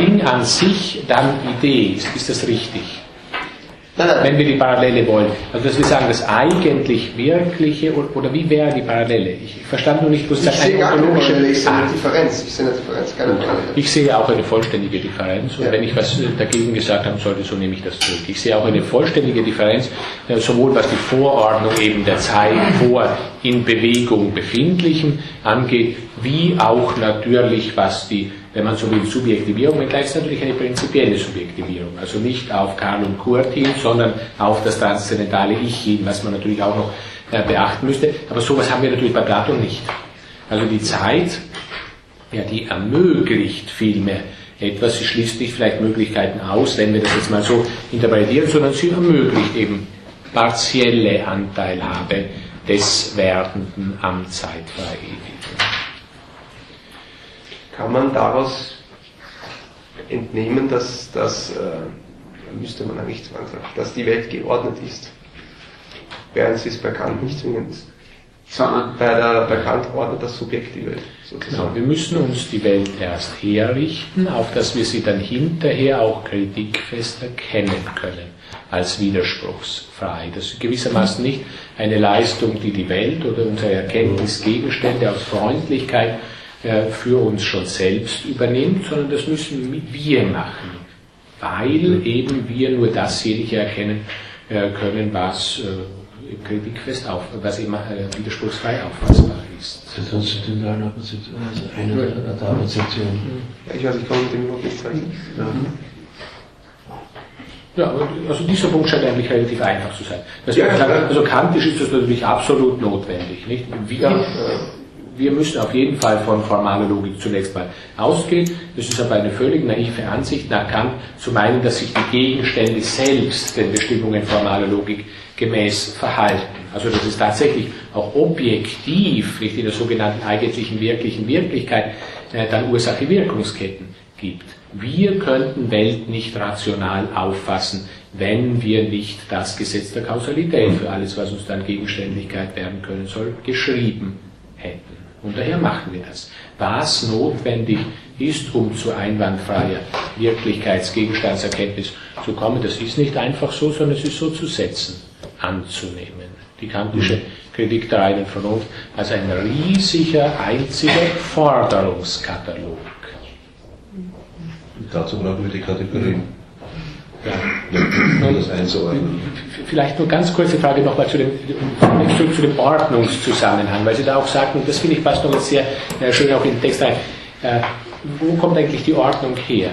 Ding an sich dann Idee ist, ist das richtig? Nein, nein, Wenn wir die Parallele wollen. Also dass wir sagen, das eigentlich Wirkliche, oder, wie wäre die Parallele? Ich verstand nur nicht, wo Sie ich sehe gar keine Parallele, ich sehe eine Differenz. Ich sehe eine Differenz, keine Parallele. Ich sehe auch eine vollständige Differenz und Ja. wenn ich was äh, dagegen gesagt haben sollte, so nehme ich das zurück. Ich sehe auch eine vollständige Differenz, äh, sowohl was die Vorordnung eben der Zeit vor in Bewegung befindlichen angeht, wie auch natürlich was die, wenn man so will, Subjektivierung, wenngleich es natürlich eine prinzipielle Subjektivierung, also nicht auf Karl und Kurt hin, sondern auf das transzendentale Ich hin, was man natürlich auch noch äh, beachten müsste. Aber sowas haben wir natürlich bei Platon nicht. Also die Zeit ja, die ermöglicht vielmehr etwas, sie schließt nicht vielleicht Möglichkeiten aus, wenn wir das jetzt mal so interpretieren, sondern sie ermöglicht eben partielle Anteilhabe des Werdenden am Zeitverewigen. Kann man daraus entnehmen, dass, dass äh, müsste man eigentlich zwangshaft, dass die Welt geordnet ist, während sie es bei Kant nicht zwingend ist. Sondern bei, der, bei Kant ordnet das Subjekt die Welt. Genau, wir müssen uns die Welt erst herrichten, auf dass wir sie dann hinterher auch kritikfest erkennen können, als widerspruchsfrei. Das ist gewissermaßen nicht eine Leistung, die die Welt oder unsere Erkenntnisgegenstände aus Freundlichkeit äh, für uns schon selbst übernimmt, sondern das müssen wir machen, weil eben wir nur dasjenige erkennen äh, können, was äh, kritikfest auf, was immer äh, widerspruchsfrei auffassbar ist. Das konstituiert eine Position, also eine der, der Position. Ich weiß, ich komme mit dem überhaupt nicht. Ja, also dieser Punkt scheint eigentlich relativ einfach zu sein. Das Ja, heißt, ja. also kantisch ist das natürlich absolut notwendig. Nicht? Wir, äh, wir müssen auf jeden Fall von formaler Logik zunächst mal ausgehen. Es ist aber eine völlig naive Ansicht nach Kant zu meinen, dass sich die Gegenstände selbst den Bestimmungen formaler Logik gemäß verhalten. Also dass es tatsächlich auch objektiv, nicht in der sogenannten eigentlichen wirklichen Wirklichkeit, äh, dann Ursache-Wirkungsketten gibt. Wir könnten Welt nicht rational auffassen, wenn wir nicht das Gesetz der Kausalität für alles, was uns dann Gegenständlichkeit werden können soll, geschrieben hätten. Und daher machen wir das. Was notwendig ist, um zu einwandfreier Wirklichkeitsgegenstandserkenntnis zu kommen, das ist nicht einfach so, sondern es ist so zu setzen, anzunehmen. Die kantische Kritik der reinen Vernunft als ein riesiger, einziger Forderungskatalog. Dazu brauchen wir die Kategorien, Ja. um das einzuordnen. Vielleicht nur ganz kurze Frage nochmal zu dem, zurück zu dem Ordnungszusammenhang, weil Sie da auch sagten, und das finde ich passt noch jetzt sehr äh, schön auch in den Text rein, äh, wo kommt eigentlich die Ordnung her?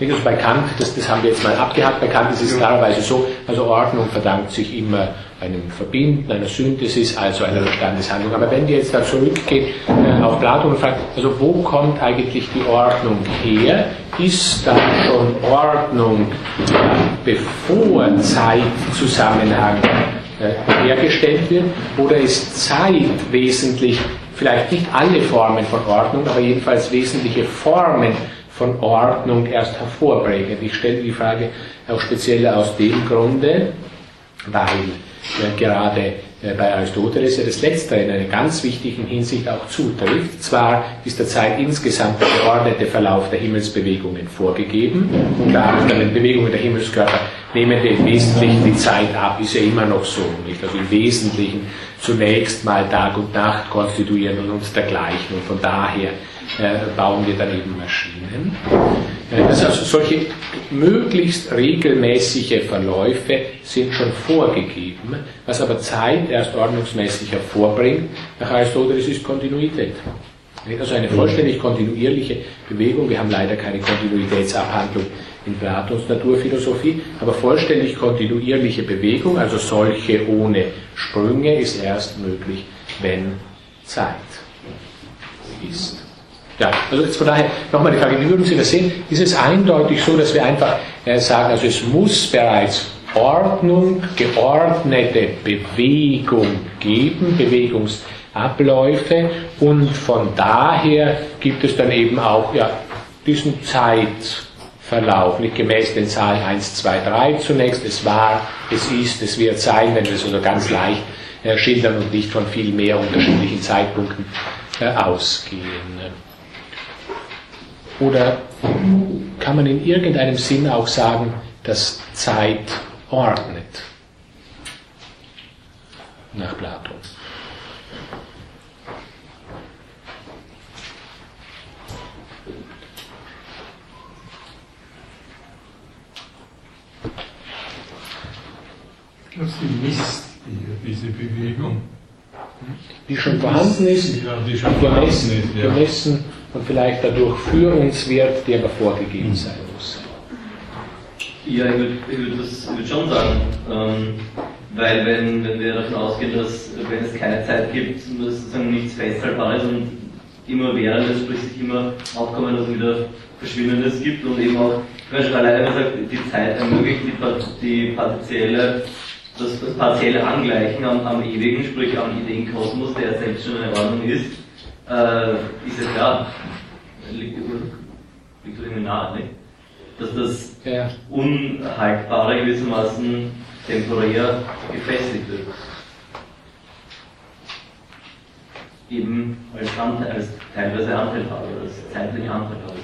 Also bei Kant, das, das haben wir jetzt mal abgehakt, bei Kant ist es klarerweise so, also Ordnung verdankt sich immer einem Verbinden, einer Synthesis, also einer Standeshandlung. Aber wenn wir jetzt da zurückgehen äh, auf Platon und fragen, also wo kommt eigentlich die Ordnung her? Ist da schon Ordnung, bevor Zeitzusammenhang äh, hergestellt wird? Oder ist Zeit wesentlich, vielleicht nicht alle Formen von Ordnung, aber jedenfalls wesentliche Formen von Ordnung erst hervorbringen? Ich stelle die Frage auch speziell aus dem Grunde, weil äh, gerade äh, bei Aristoteles ja das Letztere in einer ganz wichtigen Hinsicht auch zutrifft. Zwar ist der Zeit insgesamt der geordnete Verlauf der Himmelsbewegungen vorgegeben und da von den Bewegungen der Himmelskörper nehmen wir im Wesentlichen die Zeit ab, ist ja immer noch so. Nicht? Also im Wesentlichen zunächst mal Tag und Nacht konstituieren und uns dergleichen und von daher bauen wir dann eben Maschinen. Äh, das also solche möglichst regelmäßige Verläufe sind schon vorgegeben, was aber Zeit erst ordnungsmäßig hervorbringt, nach Aristoteles ist Kontinuität. Also eine vollständig kontinuierliche Bewegung, wir haben leider keine Kontinuitätsabhandlung in Platons Naturphilosophie, aber vollständig kontinuierliche Bewegung, also solche ohne Sprünge, ist erst möglich, wenn Zeit ist. Ja, also jetzt von daher nochmal die Frage, wie würden Sie das sehen? Ist es eindeutig so, dass wir einfach äh, sagen, also es muss bereits Ordnung, geordnete Bewegung geben, Bewegungsabläufe und von daher gibt es dann eben auch ja, diesen Zeitverlauf, nicht gemäß den Zahlen 1, 2, 3 zunächst, es war, es ist, es wird sein, wenn wir es also ganz leicht äh, schildern und nicht von viel mehr unterschiedlichen Zeitpunkten äh, ausgehen. Oder kann man in irgendeinem Sinn auch sagen, dass Zeit ordnet? Nach Platon. dass sie misst diese Bewegung. Die schon vorhanden ist, Ja, die schon vorhanden ist, ja. gemessen und vielleicht dadurch für uns wird, die aber vorgegeben sein muss. Ja, ich würde würd das ich würd schon sagen, ähm, weil wenn, wenn wir davon ausgehen, dass wenn es keine Zeit gibt und es sozusagen nichts Festhaltbares und immer Währendes, sprich sich immer Aufkommendes und wieder Verschwindendes gibt und eben auch, ich meine schon alleine gesagt, die Zeit ermöglicht die, die partielle, das, das partielle Angleichen am, am Ewigen, sprich am Ideenkosmos, der selbst schon eine Ordnung ist, äh, ist es klar, liegt, liegt irgendwie nahe, nicht? dass das Ja. Unhaltbare gewissermaßen temporär gefestigt wird. eben als, Anteil, als teilweise Anteilhaber, als zeitliche Anteilhaber.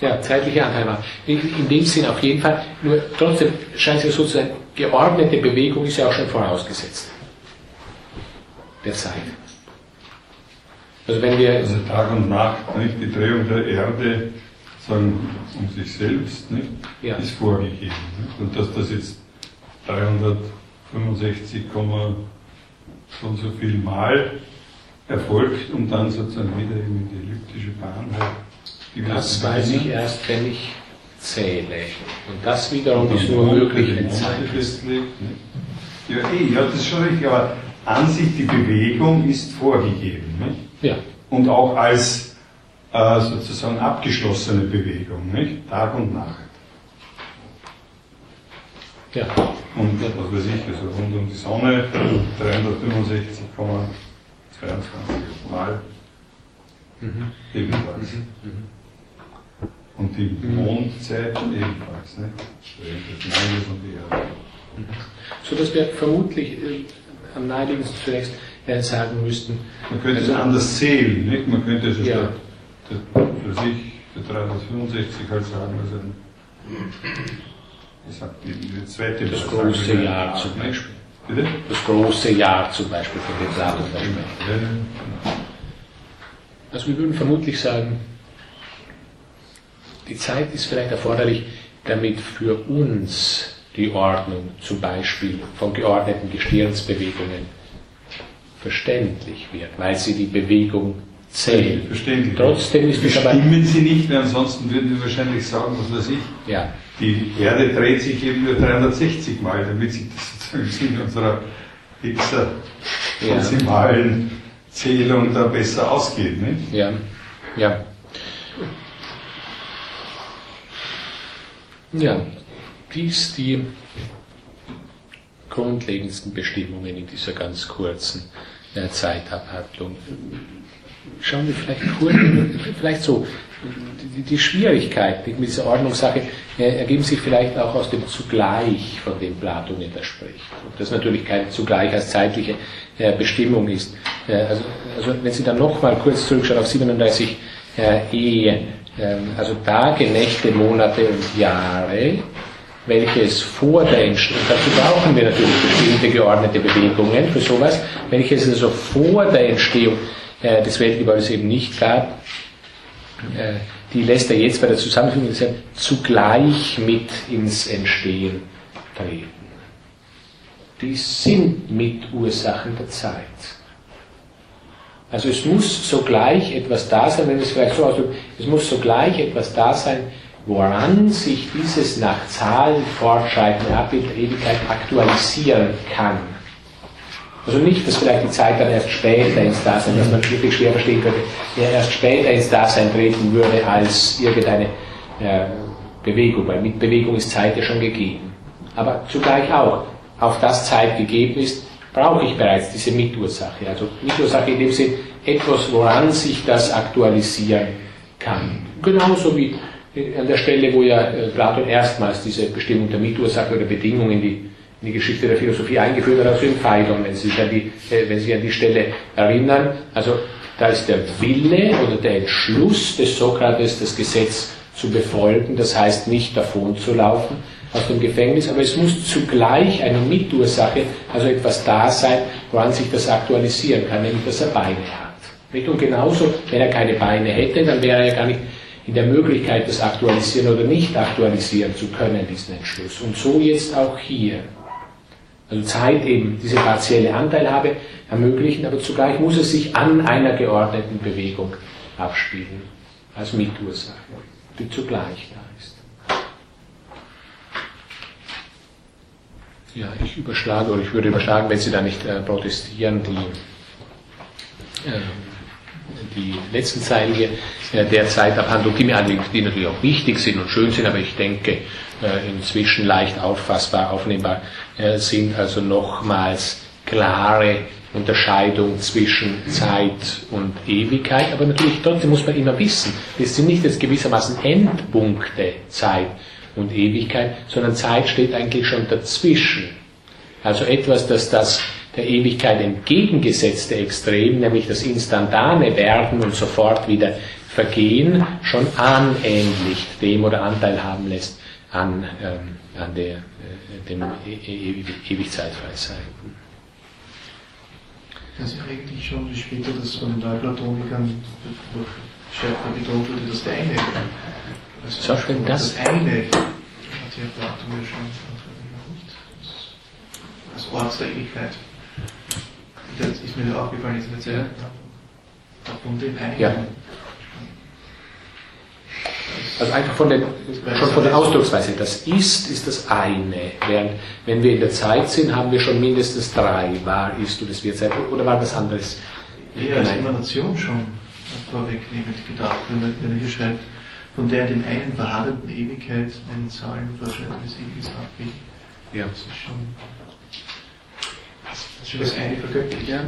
Ja, zeitliche Anteilhaber. In, in dem Sinn auf jeden Fall. Nur trotzdem scheint es ja so zu sein, geordnete Bewegung ist ja auch schon vorausgesetzt. Der Zeit. Also wenn wir. Also Tag und Nacht, nicht? die Drehung der Erde sagen, um sich selbst nicht? Ja. ist vorgegeben. Nicht? Und dass das jetzt 365, so und so viel Mal erfolgt und dann sozusagen wieder in die elliptische Bahn halt Das weiß ich erst, wenn ich zähle. Und das wiederum ist nur möglich, wenn Zeit festlegt. Ja, eh, ja, das ist schon richtig, aber an sich die Bewegung ist vorgegeben. Nicht? Ja. Und auch als äh, sozusagen abgeschlossene Bewegung, nicht? Tag und Nacht. ja. Und was weiß ich, also rund um die Sonne 365,22 Mal ebenfalls. Und die Mondzeit ebenfalls, des Mondes und die Erde. So dass wir vermutlich äh, am naheliegendsten zunächst äh, sagen müssten, Man könnte es Also- anders zählen, nicht? Man könnte es Ja. statt für sich für 365 halt sagen, also ein, ich sag, die, die zweite das große wäre Jahr Tag, zum? Beispiel. Bitte? Das große Jahr zum Beispiel von dem Datum. Ja, Also wir würden vermutlich sagen, die Zeit ist vielleicht erforderlich, damit für uns die Ordnung zum Beispiel von geordneten Gestirnsbewegungen verständlich wird, weil sie die Bewegung zählt. Verständlich. Trotzdem ist es aber Bestimmen sie nicht, weil ansonsten würden wir wahrscheinlich sagen, was weiß ich, ja, die Erde dreht sich eben nur 360 Mal, damit sich das sozusagen Sinne unserer hexadezimalen Zählung da besser ausgeht. Nicht? ja, ja. Ja, dies die grundlegendsten Bestimmungen in dieser ganz kurzen äh, Zeitabhandlung. Schauen wir vielleicht kurz, vielleicht so, die, die Schwierigkeiten mit dieser Ordnungssache äh, ergeben sich vielleicht auch aus dem Zugleich, von dem Platon da spricht. Und das natürlich kein Zugleich als zeitliche äh, Bestimmung ist. Äh, also, also wenn Sie dann nochmal kurz zurückschauen auf 37 äh, E, ähm, also Tage, Nächte, Monate und Jahre, welches vor der Entstehung, dazu brauchen wir natürlich bestimmte geordnete Bewegungen für sowas, welches also vor der Entstehung äh, des Weltgebäudes eben nicht gab, äh, die lässt er jetzt bei der Zusammenfügung des Herrn zugleich mit ins Entstehen treten. Die sind Mitursachen der Zeit. Also es muss sogleich etwas da sein, wenn es vielleicht so ausdrücken, es muss sogleich etwas da sein, woran sich dieses nach Zahlen fortschreitende Abbild der Ewigkeit aktualisieren kann. Also nicht, dass vielleicht die Zeit dann erst später ins Dasein, dass man wirklich schwer verstehen könnte, ja, erst später ins Dasein treten würde als irgendeine äh, Bewegung, weil mit Bewegung ist Zeit ja schon gegeben. Aber zugleich auch, auf das Zeit gegeben ist, brauche ich bereits diese Mitursache. Also Mitursache in dem Sinn, etwas, woran sich das aktualisieren kann. Genauso wie an der Stelle, wo ja äh, Platon erstmals diese Bestimmung der Mitursache oder Bedingung in die, in die Geschichte der Philosophie eingeführt hat, also im Phaidon, wenn Sie sich an die, äh, wenn Sie sich an die Stelle erinnern. Also da ist der Wille oder der Entschluss des Sokrates, das Gesetz zu befolgen, das heißt nicht davon zu laufen aus dem Gefängnis, aber es muss zugleich eine Mitursache, also etwas da sein, woran sich das aktualisieren kann, nämlich dass er Beine hat. Und genauso, wenn er keine Beine hätte, dann wäre er ja gar nicht in der Möglichkeit, das aktualisieren oder nicht aktualisieren zu können, diesen Entschluss. Und so jetzt auch hier. Also Zeit eben diese partielle Anteilhabe ermöglichen, aber zugleich muss es sich an einer geordneten Bewegung abspielen, als Mitursache, die zugleich da ist. Ja, ich überschlage, oder ich würde überschlagen, wenn Sie da nicht äh, protestieren, die, äh, die letzten Zeilen hier äh, der Zeitabhandlung, die mir anliegen, die natürlich auch wichtig sind und schön sind, aber ich denke äh, inzwischen leicht auffassbar, aufnehmbar äh, sind, also nochmals klare Unterscheidung zwischen Zeit und Ewigkeit, aber natürlich trotzdem muss man immer wissen, das sind nicht jetzt gewissermaßen Endpunkte Zeit und Ewigkeit, sondern Zeit steht eigentlich schon dazwischen. Also etwas, das das der Ewigkeit entgegengesetzte Extrem, nämlich das instantane Werden und sofort wieder Vergehen, schon anähnlicht dem oder Anteil haben lässt an, ähm, an der, äh, dem e e Ewigzeitfreisein. Das ist eigentlich schon wie später das von den Neuplatonikern schärfer betont wurde, dass der eine, also so schön das, das eine, hat ja Platon ja schon als Ort der Ewigkeit. Das ist mir aufgefallen, ist mir sehr ja. von dem einen. Ja. Also einfach von den, schon von der Ausdrucksweise. Das Ist ist das eine. Während, wenn wir in der Zeit sind, haben wir schon mindestens drei. War, ist und es wird sein. Oder war was anderes? Ja, als Emanation schon vorwegnehmend gedacht, wenn man, wenn man hier schreibt, von der in den einen verharrenden Ewigkeit einen Zahlenverständnis Ewiges abbildet. Ja. Das ist schon, schon das eine vergöttlicht Ja.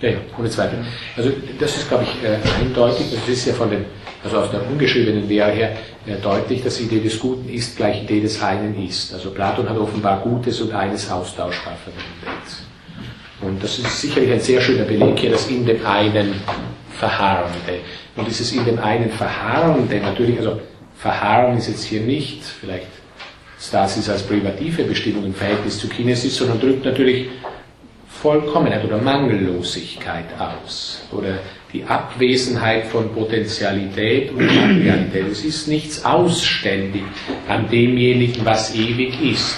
Ja, ja, ohne Zweifel. Also das ist, glaube ich, äh, eindeutig, das ist ja von den, also aus der ungeschriebenen Lehre her äh, deutlich, dass die Idee des Guten ist gleich Idee des einen ist. Also Platon hat offenbar Gutes und eines austauschbar verwendet. Und das ist sicherlich ein sehr schöner Beleg hier, das in dem einen Verharrende. Und dieses in dem einen Verharrende, natürlich, also Verharren ist jetzt hier nicht vielleicht Stasis als privative Bestimmung im Verhältnis zu Kinesis, sondern drückt natürlich Vollkommenheit oder Mangellosigkeit aus oder die Abwesenheit von Potentialität und Materialität. Es ist nichts ausständig an demjenigen, was ewig ist.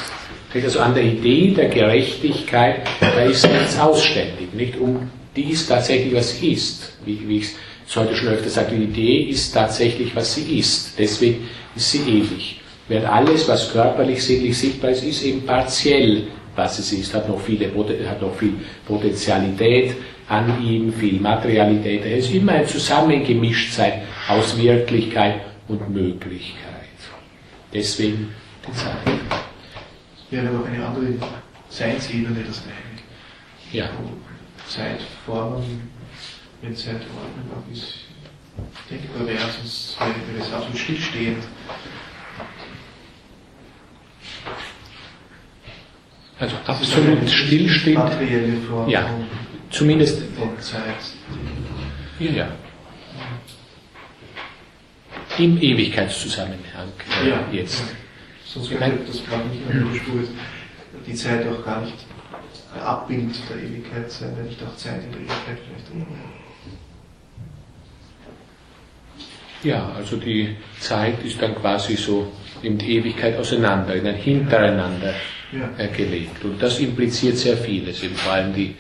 Also an der Idee der Gerechtigkeit, da ist nichts ausständig, nicht um dies tatsächlich was ist, wie, wie ich es heute schon öfter sage, die Idee ist tatsächlich, was sie ist. Deswegen ist sie ewig. Während alles, was körperlich, sinnlich sichtbar ist, ist eben partiell, was es ist, hat noch, viele, hat noch viel Potentialität an ihm, viel Materialität. Er ist immer ein Zusammengemischtsein aus Wirklichkeit und Möglichkeit. Deswegen die Zeit. wäre aber eine andere Seinsebene das eine. Ja. Zeitformen, wenn Zeitordnung auch ist denkbar wäre, sonst wäre es absolut stillstehend. Also absolut Form Ja, zumindest. von Zeit. Ja, ja. Im Ewigkeitszusammenhang äh, Ja. jetzt. Sonst Ich mein- das gerade nicht mehr wo die Zeit auch gar nicht ein Abbild der Ewigkeit sein, wenn nicht auch Zeit in der Ewigkeit vielleicht. Ja, also die Zeit ist dann quasi so in die Ewigkeit auseinander, in ein Hintereinander Ja. äh, gelegt. Und das impliziert sehr vieles, eben vor allem die,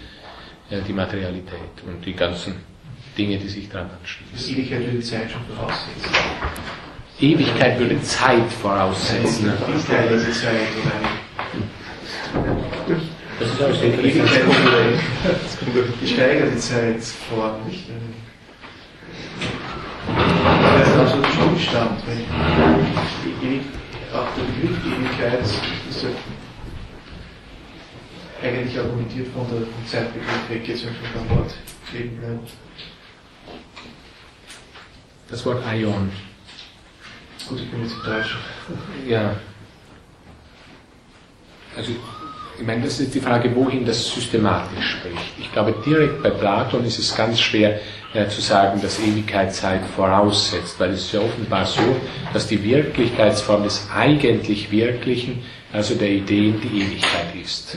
äh, die Materialität und die ganzen Dinge, die sich daran Das anschließen. Ewigkeit würde die Zeit schon voraussetzen. Ewigkeit würde Zeit voraussetzen. Diese Zeit oder eine Das ist alles sehr Ewigkeit gesteigerte Zeitform, nicht? Ist ein absoluter Stillstand, weil die auch der Begriff Ewigkeit ist ja eigentlich argumentiert von der Zeitbegriff weg, jetzt wenn beim Wort kleben bleiben. Das Wort Aion. Gut, ich bin jetzt im Deutschen. Ja. Also, ich meine, das ist die Frage, wohin das systematisch spricht. Ich glaube, direkt bei Platon ist es ganz schwer äh, zu sagen, dass Ewigkeit Zeit voraussetzt, weil es ist ja offenbar so, dass die Wirklichkeitsform des eigentlich Wirklichen, also der Ideen, die Ewigkeit ist.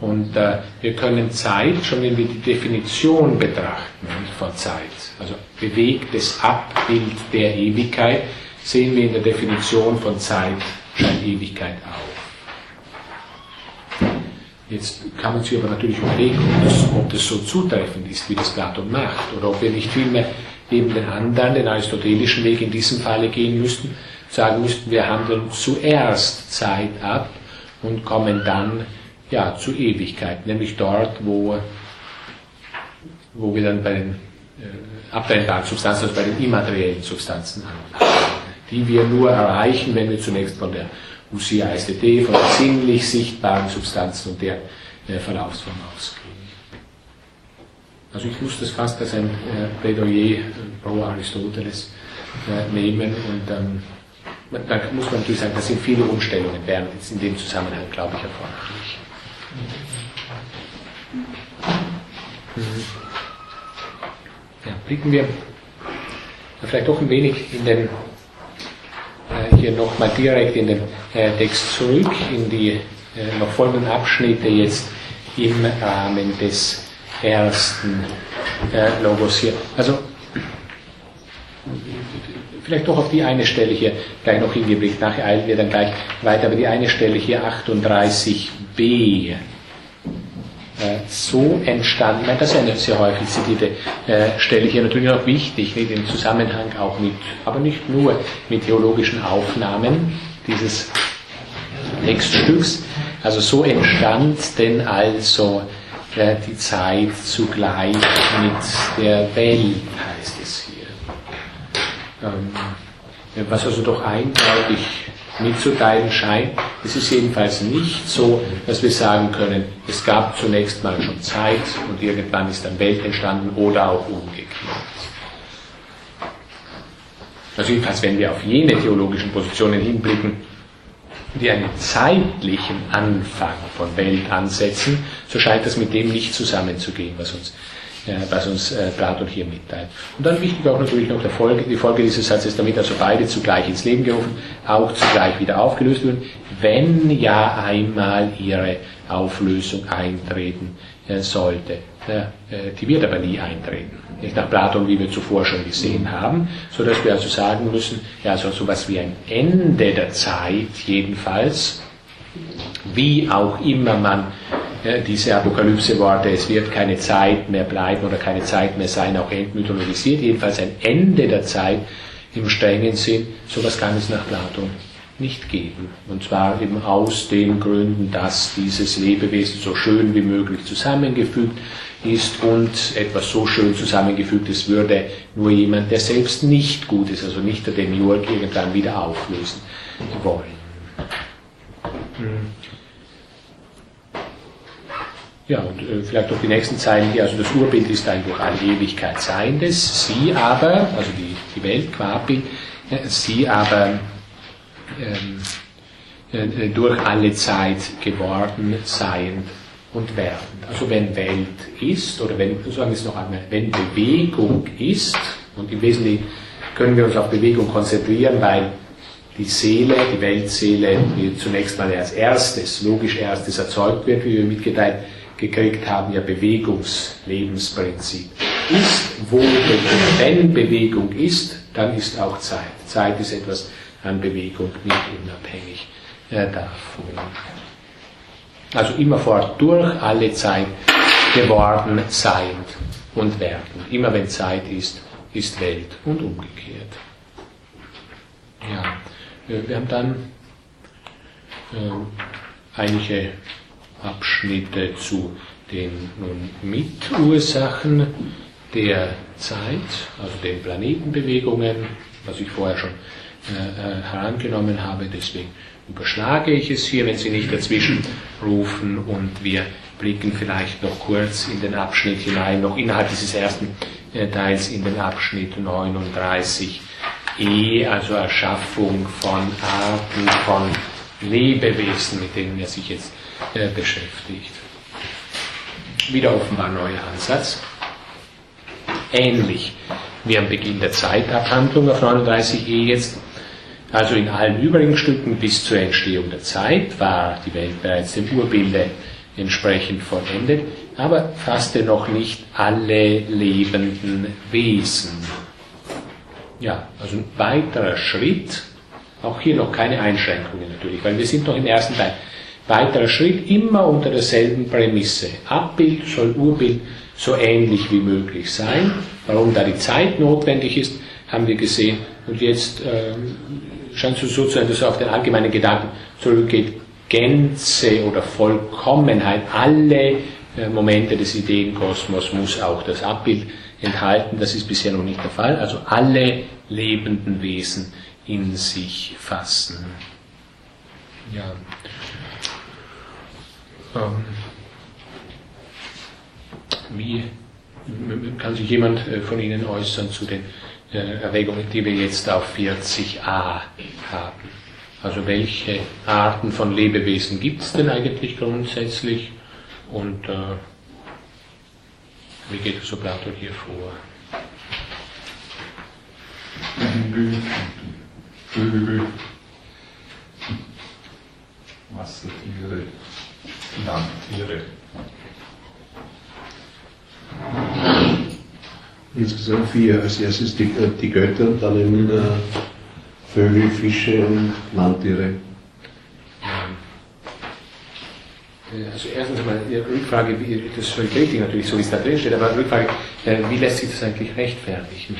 Und äh, wir können Zeit, schon wenn wir die Definition betrachten von Zeit, also bewegtes Abbild der Ewigkeit, sehen wir in der Definition von Zeit scheint Ewigkeit auf. Jetzt kann man sich aber natürlich überlegen, ob das, ob das so zutreffend ist, wie das Platon macht, oder ob wir nicht vielmehr eben den anderen, den aristotelischen Weg in diesem Falle gehen müssten, sagen müssten, wir handeln zuerst Zeit ab und kommen dann ja, zu Ewigkeit, nämlich dort, wo, wo wir dann bei den äh, abtrennbaren Substanzen, also bei den immateriellen Substanzen anfangen, die wir nur erreichen, wenn wir zunächst von der Usia STT, von den sinnlich sichtbaren Substanzen und der äh, Verlaufsform ausgehen. Also ich muss das fast als ein äh, Plädoyer äh, pro Aristoteles äh, nehmen und ähm, dann muss man natürlich sagen, das sind viele Umstellungen, wären jetzt in dem Zusammenhang, glaube ich, erforderlich. Ja, blicken wir vielleicht doch ein wenig in den, hier nochmal direkt in den äh, Text zurück, in die äh, noch folgenden Abschnitte jetzt im Rahmen des ersten äh, Logos hier. Also vielleicht doch auf die eine Stelle hier gleich noch hingeblickt, nachher eilen wir dann gleich weiter, aber die eine Stelle hier 38b äh, so entstanden, das ist eine sehr häufig zitierte äh, Stelle hier natürlich auch wichtig, nicht, im Zusammenhang auch mit, aber nicht nur mit theologischen Aufnahmen dieses Textstücks. Also so entstand denn also äh, die Zeit zugleich mit der Welt, heißt es hier. Ähm, was also doch eindeutig mitzuteilen scheint. Es ist jedenfalls nicht so, dass wir sagen können, es gab zunächst mal schon Zeit und irgendwann ist dann Welt entstanden oder auch umgekehrt. Also jedenfalls, wenn wir auf jene theologischen Positionen hinblicken, die einen zeitlichen Anfang von Welt ansetzen, so scheint das mit dem nicht zusammenzugehen, was uns was uns äh, Platon hier mitteilt. Und dann wichtig auch natürlich noch Folge, die Folge dieses Satzes, damit also beide zugleich ins Leben gerufen, auch zugleich wieder aufgelöst werden, wenn ja einmal ihre Auflösung eintreten äh, sollte. Äh, die wird aber nie eintreten. Nicht nach Platon, wie wir zuvor schon gesehen haben, so dass wir also sagen müssen, ja, so sowas wie ein Ende der Zeit jedenfalls, wie auch immer man diese Apokalypse-Worte, es wird keine Zeit mehr bleiben oder keine Zeit mehr sein, auch entmythologisiert, jedenfalls ein Ende der Zeit im strengen Sinn, sowas kann es nach Platon nicht geben. Und zwar eben aus den Gründen, dass dieses Lebewesen so schön wie möglich zusammengefügt ist und etwas so schön zusammengefügtes würde nur jemand, der selbst nicht gut ist, also nicht der Demiurg, irgendwann wieder auflösen wollen. Hm. Ja, und äh, vielleicht noch die nächsten Zeilen hier. Also das Urbild ist ein durch alle Ewigkeit Seiendes. Sie aber, also die, die Welt, Quabild, äh, sie aber ähm, äh, durch alle Zeit geworden, seiend und werdend. Also wenn Welt ist, oder wenn, sagen wir es noch einmal, wenn Bewegung ist, und im Wesentlichen können wir uns auf Bewegung konzentrieren, weil die Seele, die Weltseele, die zunächst mal als erstes, logisch erstes erzeugt wird, wie wir mitgeteilt gekriegt haben, ja Bewegungslebensprinzip. Ist, wo, wenn Bewegung ist, dann ist auch Zeit. Zeit ist etwas an Bewegung nicht unabhängig äh, davon. Also immerfort durch alle Zeit geworden, seiend und werden. Immer wenn Zeit ist, ist Welt und umgekehrt. Ja, äh, wir haben dann äh, einige Abschnitte zu den nun Mitursachen der Zeit, also den Planetenbewegungen, was ich vorher schon äh, äh, herangenommen habe. Deswegen überschlage ich es hier, wenn Sie nicht dazwischen rufen und wir blicken vielleicht noch kurz in den Abschnitt hinein, noch innerhalb dieses ersten äh, Teils in den Abschnitt 39e, also Erschaffung von Arten von Lebewesen, mit denen er sich jetzt äh, beschäftigt. Wieder offenbar neuer Ansatz. Ähnlich wie am Beginn der Zeitabhandlung auf 39e jetzt. Also in allen übrigen Stücken bis zur Entstehung der Zeit war die Welt bereits dem Urbilde entsprechend vollendet, aber fasste noch nicht alle lebenden Wesen. Ja, also ein weiterer Schritt, auch hier noch keine Einschränkungen natürlich, weil wir sind noch im ersten Teil. Weiterer Schritt immer unter derselben Prämisse. Abbild soll Urbild so ähnlich wie möglich sein. Warum da die Zeit notwendig ist, haben wir gesehen. Und jetzt äh, scheint es so zu sein, dass auf den allgemeinen Gedanken zurückgeht. Gänze oder Vollkommenheit, alle äh, Momente des Ideenkosmos muss auch das Abbild enthalten. Das ist bisher noch nicht der Fall. Also alle lebenden Wesen in sich fassen. Ja. Ähm, wie kann sich jemand äh, von Ihnen äußern zu den äh, Erwägungen, die wir jetzt auf 40a haben? Also welche Arten von Lebewesen gibt es denn eigentlich grundsätzlich und äh, Wie geht so Platon hier vor? Vögel, Wassertiere, Landtiere. Insgesamt vier. Als erstes die, äh, die Götter, dann eben äh, Vögel, Fische und Landtiere. Also erstens einmal die Rückfrage, wie, das ist völlig richtig natürlich, so wie es da drin steht, aber Rückfrage, äh, wie lässt sich das eigentlich rechtfertigen?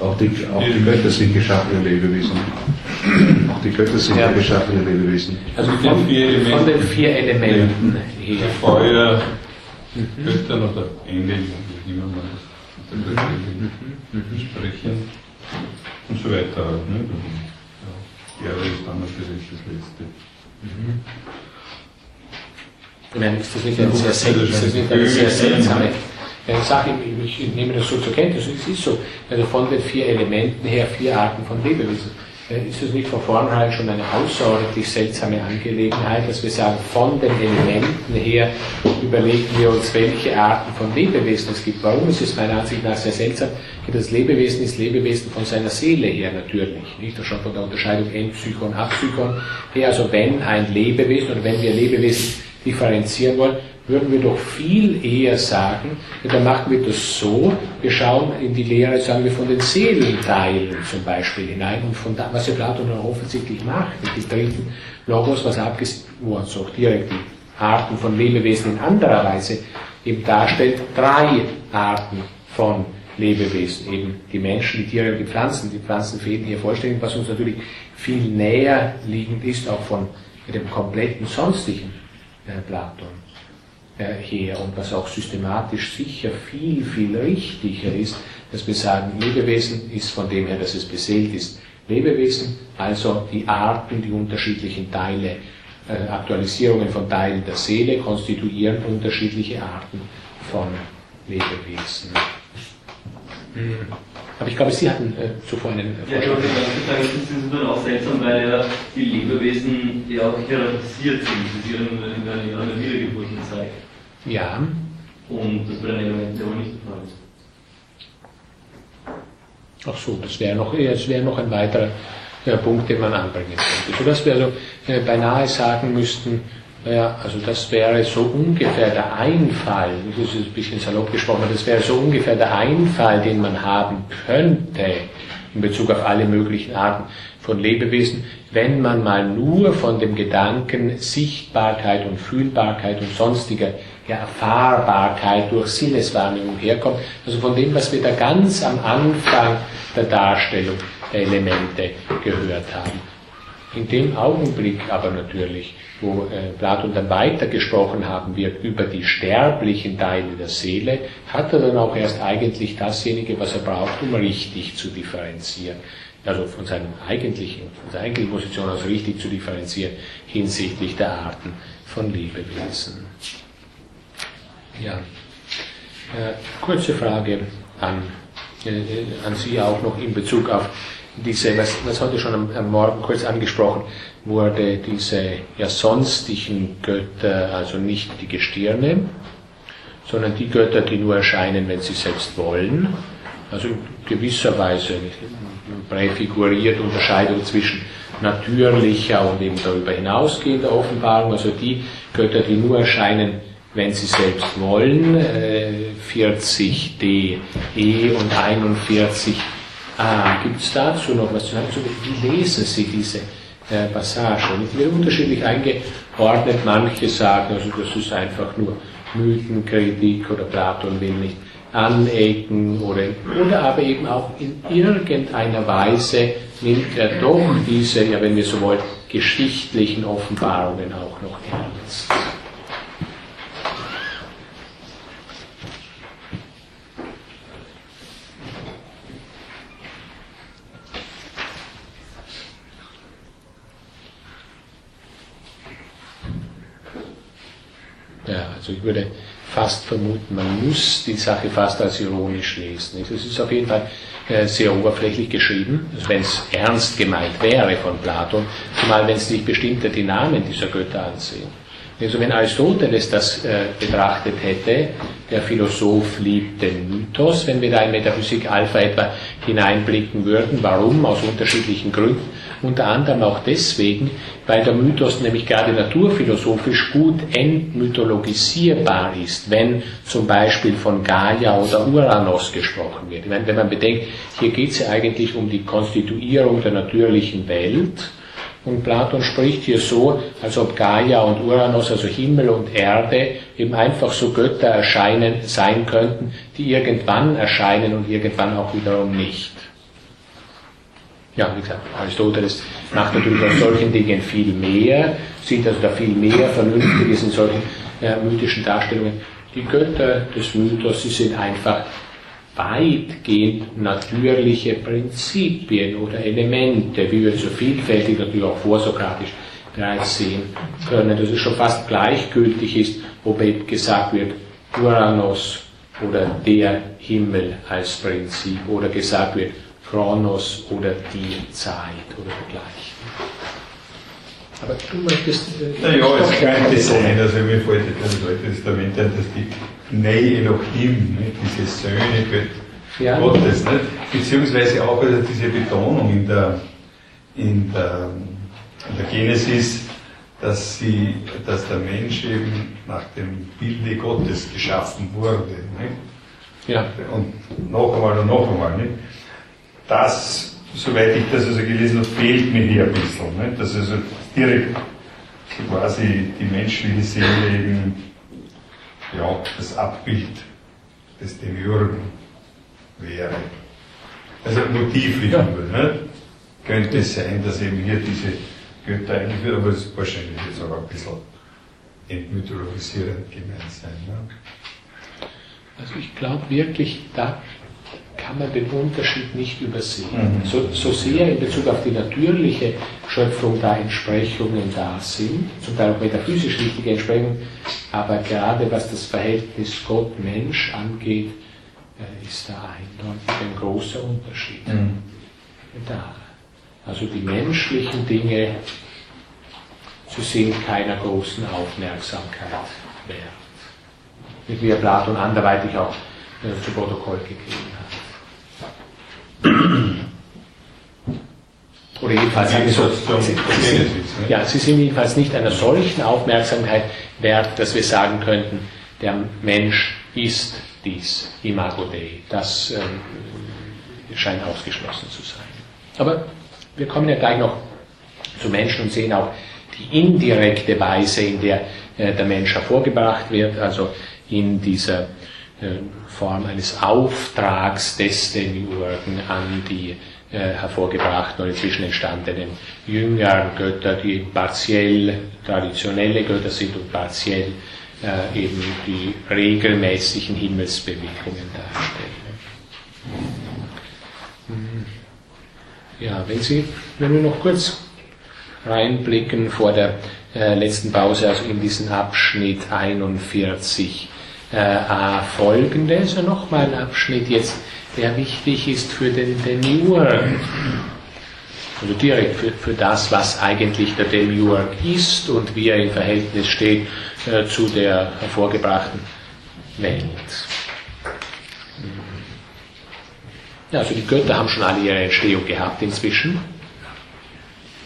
Auch die, auch die Götter sind geschaffene Lebewesen. Auch die Götter sind Ja. geschaffene Lebewesen. Also von, vier Elementen. von den vier Elementen her. Feuer, Göttern oder Engel, wie immer man das sprechen und so weiter. halt, Ne? Ja, Erde ist dann natürlich das Letzte. Ich meine, ist das nicht eine sehr, sel- ist das nicht eine sehr seltsame Sache? Ich, ich nehme das so zur Kenntnis, es ist so. Also von den vier Elementen her vier Arten von Lebewesen. Äh, Ist es nicht von vornherein schon eine außerordentlich seltsame Angelegenheit, dass wir sagen, von den Elementen her überlegen wir uns, welche Arten von Lebewesen es gibt. Warum ist es meiner Ansicht nach sehr seltsam? Das Lebewesen ist Lebewesen von seiner Seele her natürlich, nicht? Und schon von der Unterscheidung Endpsychon, Apsychon her. Also wenn ein Lebewesen oder wenn wir Lebewesen differenzieren wollen, würden wir doch viel eher sagen, ja, dann machen wir das so, wir schauen in die Lehre, sagen wir, von den Seelenteilen zum Beispiel hinein und von da, was ja Platon auch offensichtlich macht, dem dritten Logos, was abgesehen, wo so auch direkt die Arten von Lebewesen in anderer Weise eben darstellt, drei Arten von Lebewesen, eben die Menschen, die Tiere und die Pflanzen. Die Pflanzen fehlen hier vollständig, was uns natürlich viel näher liegend ist, auch von dem kompletten sonstigen äh, Platon her und was auch systematisch sicher viel, viel richtiger ist, dass wir sagen, Lebewesen ist von dem her, dass es beseelt ist. Lebewesen, also die Arten, die unterschiedlichen Teile, äh, Aktualisierungen von Teilen der Seele konstituieren unterschiedliche Arten von Lebewesen. Hm. Aber ich glaube, Sie hatten äh, zuvor einen Ja, ich wollte sagen, das ist dann auch seltsam, weil ja die Lebewesen ja auch hierarchisiert sind. Das ist ja in der Wiedergeburt gezeigt. Ja, Und das den Elementen aber nicht der Fall ist. Ach so, das wäre noch, das wäre noch ein weiterer äh, Punkt, den man anbringen könnte. Sodass wir also äh, beinahe sagen müssten, naja, also das wäre so ungefähr der Einfall, das ist ein bisschen salopp gesprochen, aber das wäre so ungefähr der Einfall, den man haben könnte in Bezug auf alle möglichen Arten von Lebewesen, wenn man mal nur von dem Gedanken Sichtbarkeit und Fühlbarkeit und sonstiger ja, Erfahrbarkeit durch Sinneswahrnehmung herkommt, also von dem, was wir da ganz am Anfang der Darstellung der Elemente gehört haben. In dem Augenblick aber natürlich, wo äh, Platon dann weitergesprochen haben wird über die sterblichen Teile der Seele, hat er dann auch erst eigentlich dasjenige, was er braucht, um richtig zu differenzieren. Also von, seinem eigentlichen, von seiner eigentlichen Position aus richtig zu differenzieren hinsichtlich der Arten von Lebewesen. Ja. Äh, kurze Frage an, äh, an Sie auch noch in Bezug auf diese, was, was heute schon am, am Morgen kurz angesprochen wurde, diese ja sonstigen Götter, also nicht die Gestirne, sondern die Götter, die nur erscheinen, wenn sie selbst wollen. Also in gewisser Weise präfiguriert Unterscheidung zwischen natürlicher und eben darüber hinausgehender Offenbarung, also die Götter, die nur erscheinen, wenn sie selbst wollen, äh, 40d E und 41 A. Gibt es dazu noch was zu sagen? Wie lesen Sie diese äh, Passage? Die werden unterschiedlich eingeordnet. Manche sagen, also das ist einfach nur Mythenkritik oder Platon will nicht anecken oder, oder aber eben auch in irgendeiner Weise nimmt er doch diese, ja wenn wir so wollen, geschichtlichen Offenbarungen auch noch ernst. Ja, also ich würde fast vermuten, man muss die Sache fast als ironisch lesen. Es ist auf jeden Fall äh, sehr oberflächlich geschrieben, also wenn es ernst gemeint wäre von Platon, zumal wenn es nicht bestimmte die Namen dieser Götter ansehen. Also wenn Aristoteles das äh, betrachtet hätte, der Philosoph liebt den Mythos, wenn wir da in Metaphysik Alpha etwa hineinblicken würden, warum? Aus unterschiedlichen Gründen. Unter anderem auch deswegen, weil der Mythos nämlich gerade naturphilosophisch gut entmythologisierbar ist, wenn zum Beispiel von Gaia oder Uranus gesprochen wird. Wenn, wenn man bedenkt, hier geht es ja eigentlich um die Konstituierung der natürlichen Welt, und Platon spricht hier so, als ob Gaia und Uranus, also Himmel und Erde, eben einfach so Götter erscheinen, sein könnten, die irgendwann erscheinen und irgendwann auch wiederum nicht. Ja, wie gesagt, Aristoteles macht natürlich aus solchen Dingen viel mehr, sieht also da viel mehr Vernünftiges in solchen äh, mythischen Darstellungen. Die Götter des Mythos, sie sind einfach weitgehend natürliche Prinzipien oder Elemente, wie wir so vielfältig natürlich auch vorsokratisch bereits sehen können, dass es schon fast gleichgültig ist, ob eben gesagt wird, Uranus oder der Himmel als Prinzip oder gesagt wird, Chronos oder die Zeit oder dergleichen. Aber du möchtest. Äh, naja, es könnte sein, also mir fällt das Alte Testament ein, dass die Nei Elohim, ne, diese Söhne ja. Gottes, ne, beziehungsweise auch also diese Betonung in der, in der, in der Genesis, dass, sie, dass der Mensch eben nach dem Bilde Gottes geschaffen wurde. Ne? Ja. Und noch einmal und noch einmal. Ne? Das, soweit ich das also gelesen habe, fehlt mir hier ein bisschen. Ne? Dass also direkt quasi die menschliche Seele eben ja, das Abbild des Demiurgen wäre. Also motivlich ja. nur, ne? könnte es sein, dass eben hier diese Götter eingeführt, aber es ist wahrscheinlich jetzt auch ein bisschen entmythologisierend gemeint sein. Ne? Also ich glaube wirklich, da kann man den Unterschied nicht übersehen. Mhm. So, so sehr in Bezug auf die natürliche Schöpfung da Entsprechungen da sind, zum Teil auch metaphysisch wichtige Entsprechungen, aber gerade was das Verhältnis Gott-Mensch angeht, äh, ist da eindeutig ein großer Unterschied mhm. da. Also die menschlichen Dinge, sie sind keiner großen Aufmerksamkeit wert. Wie Platon anderweitig auch äh, zu Protokoll gegeben hat. Oder jedenfalls eine so, sie, ja, sie sind jedenfalls nicht einer solchen Aufmerksamkeit wert, dass wir sagen könnten, der Mensch ist dies Imago Dei. Das ähm, scheint ausgeschlossen zu sein. Aber wir kommen ja gleich noch zu Menschen und sehen auch die indirekte Weise, in der äh, der Mensch hervorgebracht wird, also in dieser äh, Form eines Auftrags des Demiurgen an die äh, hervorgebrachten oder inzwischen entstandenen jüngeren Götter, die partiell traditionelle Götter sind und partiell äh, eben die regelmäßigen Himmelsbewegungen darstellen. Hm. Ja, wenn Sie, wenn wir noch kurz reinblicken vor der äh, letzten Pause, also in diesen Abschnitt 41 äh, also nochmal ein Abschnitt jetzt, der wichtig ist für den Demiurg. Also direkt für, für das, was eigentlich der Demiurg ist und wie er im Verhältnis steht äh, zu der hervorgebrachten Welt. Ja, also die Götter haben schon alle ihre Entstehung gehabt inzwischen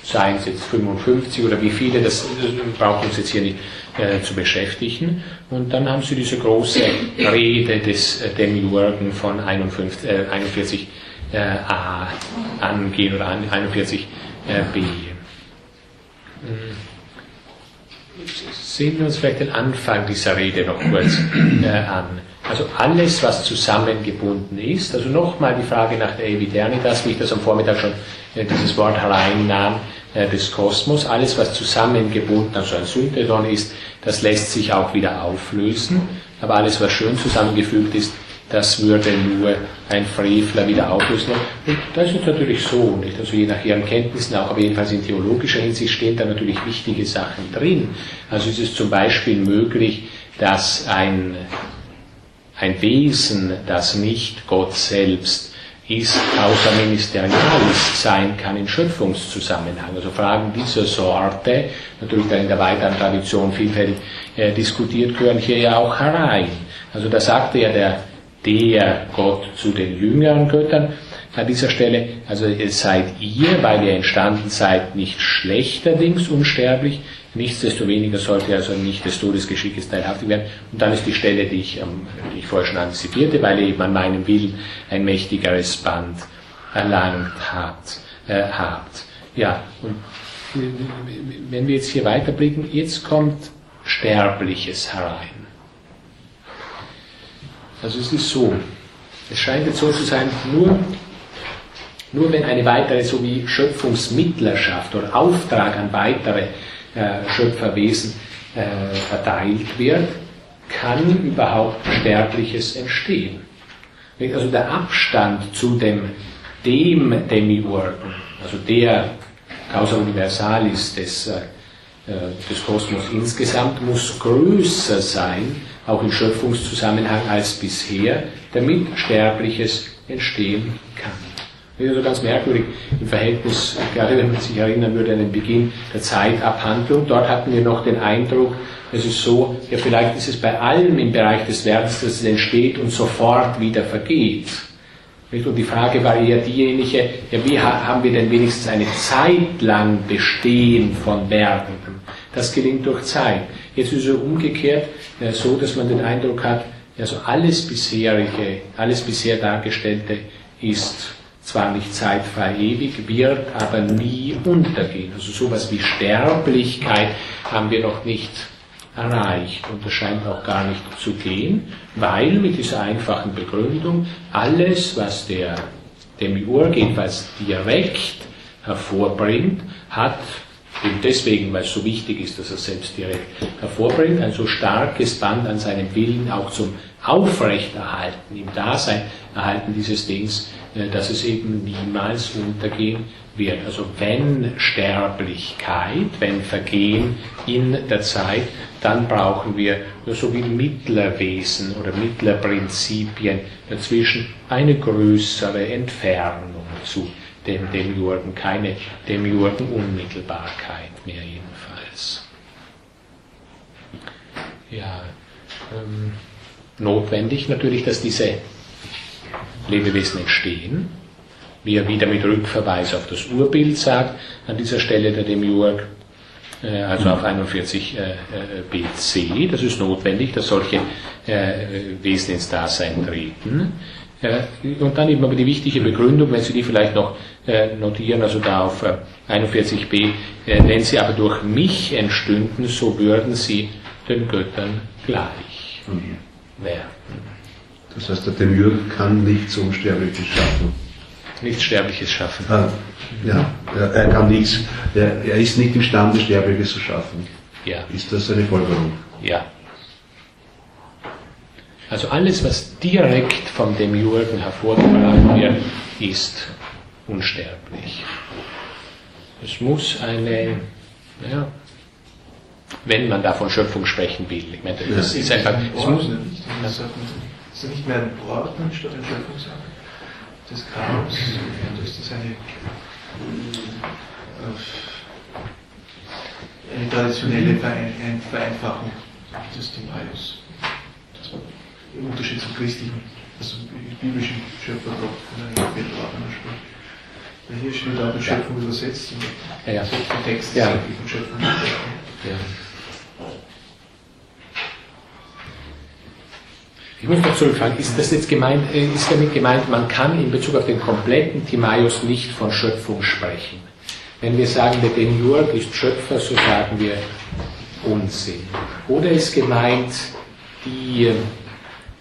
seien es jetzt 55 oder wie viele, das braucht uns jetzt hier nicht äh, zu beschäftigen. Und dann haben sie diese große Rede des äh, Demiurgen von 51, äh, 41 äh, a angehen oder 41 äh. Hm. Sehen wir uns vielleicht den Anfang dieser Rede noch kurz an. Also alles, was zusammengebunden ist, also nochmal die Frage nach der Evidernitas, wie ich das am Vormittag schon dieses Wort hereinnahm, des Kosmos, alles was zusammengebunden, also ein Synthedon ist, das lässt sich auch wieder auflösen, aber alles was schön zusammengefügt ist, das würde nur ein Frevler wieder auflösen. Und das ist natürlich so, nicht? Also je nach ihren Kenntnissen auch, aber jedenfalls in theologischer Hinsicht stehen da natürlich wichtige Sachen drin. Also ist es zum Beispiel möglich, dass ein, ein Wesen, das nicht Gott selbst ist causa ministerialis sein kann in Schöpfungszusammenhang. Also Fragen dieser Sorte, natürlich da in der weiteren Tradition vielfältig äh, diskutiert, gehören hier ja auch herein. Also da sagte ja der, der Gott zu den jüngeren Göttern an dieser Stelle, also seid ihr, weil ihr entstanden seid, nicht schlechterdings unsterblich, Nichtsdestoweniger sollte also nicht des Todesgeschickes teilhaftig werden. Und dann ist die Stelle, die ich, ähm, die ich vorher schon antizipierte, weil ihr eben an meinem Willen ein mächtigeres Band erlangt hat, äh, habt. Ja, und wenn wir jetzt hier weiterblicken, jetzt kommt Sterbliches herein. Also es ist so, es scheint jetzt so zu sein, nur, nur wenn eine weitere, so wie Schöpfungsmittlerschaft oder Auftrag an weitere äh, Schöpferwesen äh, erteilt wird, kann überhaupt Sterbliches entstehen. Also der Abstand zu dem, dem Demiurgen, also der Causa Universalis des, äh, des Kosmos insgesamt, muss größer sein, auch im Schöpfungszusammenhang als bisher, damit Sterbliches entstehen kann. Das ist also ganz merkwürdig im Verhältnis, gerade wenn man sich erinnern würde an den Beginn der Zeitabhandlung. Dort hatten wir noch den Eindruck, es ist so, ja vielleicht ist es bei allem im Bereich des Werkes, dass es entsteht und sofort wieder vergeht. Und die Frage war eher diejenige, ja, wie haben wir denn wenigstens eine Zeit lang Bestehen von Werdendem? Das gelingt durch Zeit. Jetzt ist es umgekehrt so, dass man den Eindruck hat, also alles bisherige, alles bisher Dargestellte ist zwar nicht zeitfrei ewig, wird aber nie untergehen. Also sowas wie Sterblichkeit haben wir noch nicht erreicht und das scheint auch gar nicht zu gehen, weil mit dieser einfachen Begründung alles, was der Demiurg jedenfalls direkt hervorbringt, hat eben deswegen, weil es so wichtig ist, dass er selbst direkt hervorbringt, ein so starkes Band an seinem Willen auch zum Aufrechterhalten, im Dasein erhalten dieses Dings, dass es eben niemals untergehen wird. Also wenn Sterblichkeit, wenn Vergehen in der Zeit, dann brauchen wir so wie Mittlerwesen oder Mittlerprinzipien dazwischen eine größere Entfernung zu dem Demiurgen, keine Demiurgen-Unmittelbarkeit mehr jedenfalls. Ja, ähm, notwendig natürlich, dass diese Lebewesen entstehen, wie er wieder mit Rückverweis auf das Urbild sagt, an dieser Stelle der Demiurg, äh, also auf 41 äh, BC, das ist notwendig, dass solche äh, Wesen ins Dasein treten. Und dann eben aber die wichtige Begründung, wenn Sie die vielleicht noch notieren, also da auf 41b, wenn sie aber durch mich entstünden, so würden sie den Göttern gleich mhm. werden. Das heißt, der Demiurg kann nichts Unsterbliches schaffen. Nichts Sterbliches schaffen. Ah, ja, er kann nichts. Er, er ist nicht imstande, Sterbliches zu schaffen. Ja. Ist das eine Folgerung? Ja. Also alles, was direkt vom Demiurgen hervorgebracht wird, ist unsterblich. Es muss eine, ja, wenn man da von Schöpfung sprechen will. Ich meine, das ist einfach, es muss, ist nicht mehr ein Ordnen statt ein Schöpfungsakt des Chaos, und ist das eine, äh, eine traditionelle Vereinfachung des Timaeus. Im Unterschied zum christlichen, also biblischen Schöpfergott von einem Ordner spricht. Weil hier steht auch die Schöpfung übersetzt, und ja, ja. der Text ja. ist von Schöpfung gesprochen. Ja. Ich muss noch zurückfragen, ist das jetzt gemeint, äh, ist damit gemeint, man kann in Bezug auf den kompletten Timaeus nicht von Schöpfung sprechen? Wenn wir sagen, der Demiurg ist Schöpfer, so sagen wir Unsinn. Oder ist gemeint, die äh,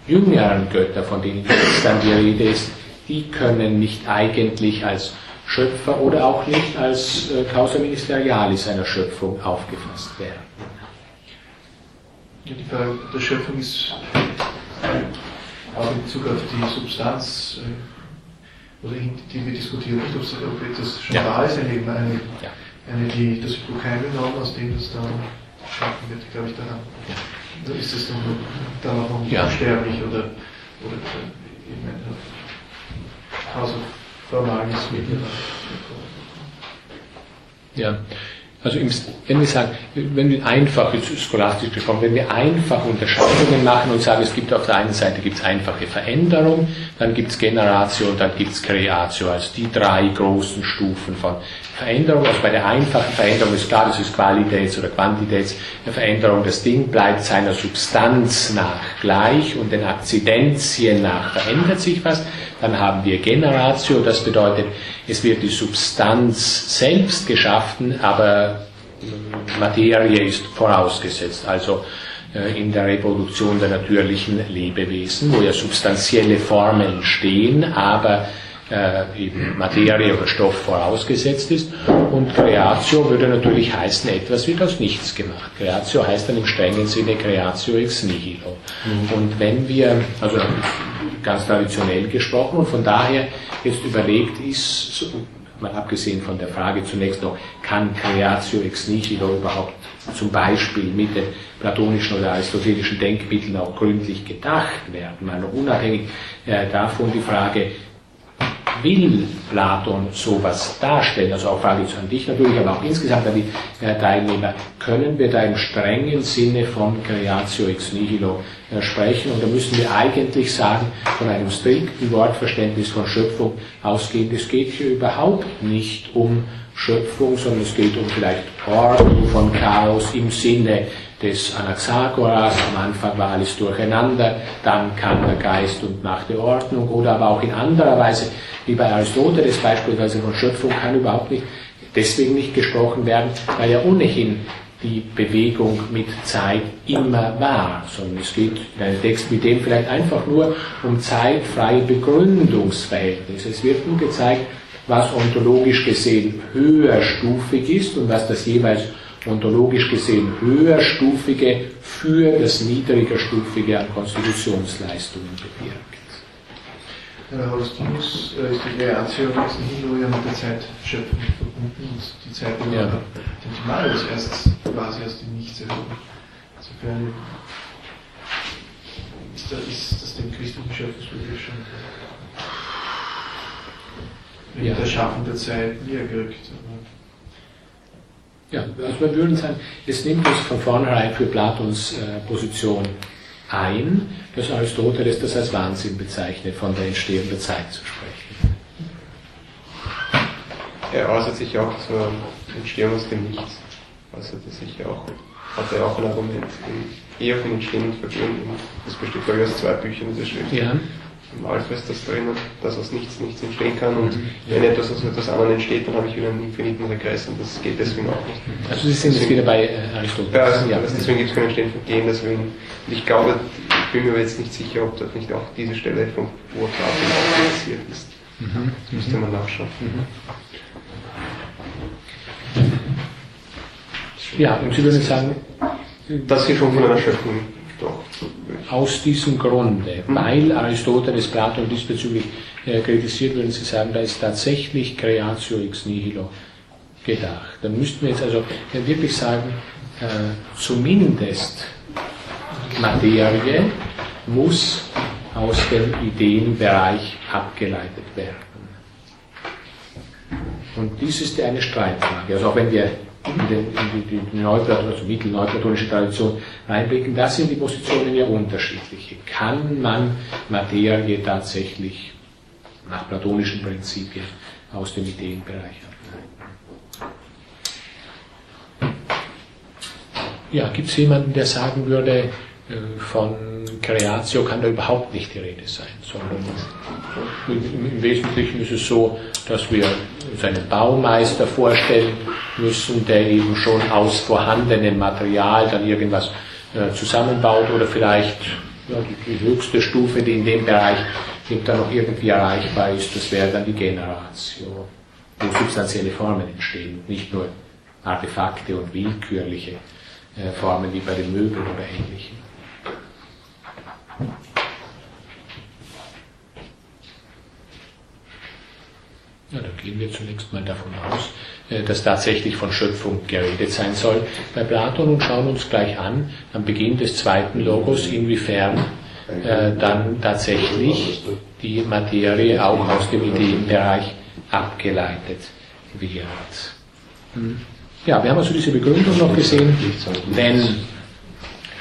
jüngeren Götter, von denen jetzt dann die Rede ist, die können nicht eigentlich als Schöpfer oder auch nicht als äh, Causa Ministerialis einer Schöpfung aufgefasst werden. Ja, die Frage der Schöpfung ist auch in Bezug auf die Substanz, äh, oder die wir diskutieren, nicht, ob etwas schon ja. da ist, eine, eine, ja. eine die, das Hypokeimgenommen, aus dem das dann geschaffen wird, glaube ich, daran. Ja. Ist es dann, dann auch noch ja. unsterblich oder, oder eben Hausaufformales mit Ja, also wenn wir sagen, wenn wir einfach, jetzt scholastisch gesprochen, wenn wir einfach Unterscheidungen machen und sagen, es gibt auf der einen Seite gibt es einfache Veränderung, dann gibt es Generatio und dann gibt es Creatio, also die drei großen Stufen von Veränderung. Also bei der einfachen Veränderung ist klar, das ist Qualitäts- oder Quantitätsveränderung. Das Ding bleibt seiner Substanz nach gleich und den Akzidenzien nach verändert sich was. Dann haben wir Generatio, das bedeutet, es wird die Substanz selbst geschaffen, aber Materie ist vorausgesetzt. Also äh, in der Reproduktion der natürlichen Lebewesen, wo ja substanzielle Formen stehen, aber äh, eben Materie oder Stoff vorausgesetzt ist. Und Creatio würde natürlich heißen, etwas wird aus nichts gemacht. Creatio heißt dann im strengen Sinne Creatio ex nihilo. Mhm. Und wenn wir, also ganz traditionell gesprochen, und von daher jetzt überlegt ist, mal abgesehen von der Frage zunächst noch, kann Creatio ex nihilo überhaupt zum Beispiel mit den platonischen oder aristotelischen Denkmitteln auch gründlich gedacht werden? Mal noch unabhängig äh, davon die Frage, will Platon sowas darstellen? Also auch Frage an dich natürlich, aber auch insgesamt an die äh, Teilnehmer. Können wir da im strengen Sinne von Creatio ex nihilo äh, sprechen? Und da müssen wir eigentlich sagen, von einem strikten Wortverständnis von Schöpfung ausgehend, es geht hier überhaupt nicht um Schöpfung, sondern es geht um vielleicht Ordnung von Chaos im Sinne des Anaxagoras. Am Anfang war alles durcheinander, dann kam der Geist und machte Ordnung oder aber auch in anderer Weise, wie bei Aristoteles beispielsweise von Schöpfung kann überhaupt nicht, deswegen nicht gesprochen werden, weil ja ohnehin die Bewegung mit Zeit immer war, sondern es geht in einem Text mit dem vielleicht einfach nur um zeitfreie Begründungsverhältnisse. Es wird nur gezeigt, was ontologisch gesehen höherstufig ist und was das jeweils ontologisch gesehen höherstufige für das niedrigerstufige an Konstitutionsleistungen bewirkt. Herr Augustinus ist die Kreation des Nilo ja mit der Zeitschöpfung verbunden und die Zeit ja. den Timarius erst quasi aus dem Nichts erhoben. Insofern ist, da, ist das dem christlichen Schöpfungsbegriff schon mit ja. der Schaffung der Zeit näher gerückt. Ja, also wir würden sagen, es nimmt uns von vornherein für Platons äh, Position ein, dass Aristoteles das als Wahnsinn bezeichnet, von der Entstehung der Zeit zu sprechen. Er äußert sich auch zur Entstehung aus dem Nichts. Äußerte sich auch, hat er auch ein Argument eher von Entstehen und Vergehen. Das besteht, glaube ich, aus zwei Büchern dieser Schrift. Ja im Alpha ist das drinnen, dass aus nichts nichts entstehen kann und wenn etwas aus etwas anderem entsteht, dann habe ich wieder einen infiniten Regress und das geht deswegen auch nicht. Also Sie sind jetzt wieder bei äh, Aristoteles. Ja, also, ja. Also deswegen gibt es kein Entstehen von Gehen, deswegen, und ich glaube, ich bin mir aber jetzt nicht sicher, ob dort nicht auch diese Stelle vom Urtat passiert ist. Mhm. Müsste man nachschauen. Mhm. Ja, und Sie würden sagen, dass Sie schon von einer Schöpfung. Aus diesem Grunde, weil Aristoteles Platon diesbezüglich äh, kritisiert, würden Sie sagen, da ist tatsächlich Creatio ex nihilo gedacht. Dann müssten wir jetzt also wirklich sagen, äh, zumindest Materie muss aus dem Ideenbereich abgeleitet werden. Und dies ist eine Streitfrage. Also auch wenn wir in, den, in die, die Neuplaton, also mittelneuplatonische Tradition reinblicken, da sind die Positionen ja unterschiedliche. Kann man Materie tatsächlich nach platonischen Prinzipien aus dem Ideenbereich ableiten? Ja, gibt es jemanden, der sagen würde, äh, von Creatio kann da überhaupt nicht die Rede sein, sondern im Wesentlichen ist es so, dass wir uns einen Baumeister vorstellen müssen, der eben schon aus vorhandenem Material dann irgendwas äh, zusammenbaut oder vielleicht ja, die, die, höchste Stufe, die in dem Bereich eben dann noch irgendwie erreichbar ist, das wäre dann die Generation, wo substanzielle Formen entstehen, nicht nur Artefakte und willkürliche äh, Formen wie bei den Möbeln oder ähnlichem. Ja, da gehen wir zunächst mal davon aus, äh, dass tatsächlich von Schöpfung geredet sein soll bei Platon und schauen uns gleich an, am Beginn des zweiten Logos, inwiefern äh, dann tatsächlich die Materie auch aus dem Ideenbereich abgeleitet wird. Hm. Ja, wir haben also diese Begründung noch gesehen. Wenn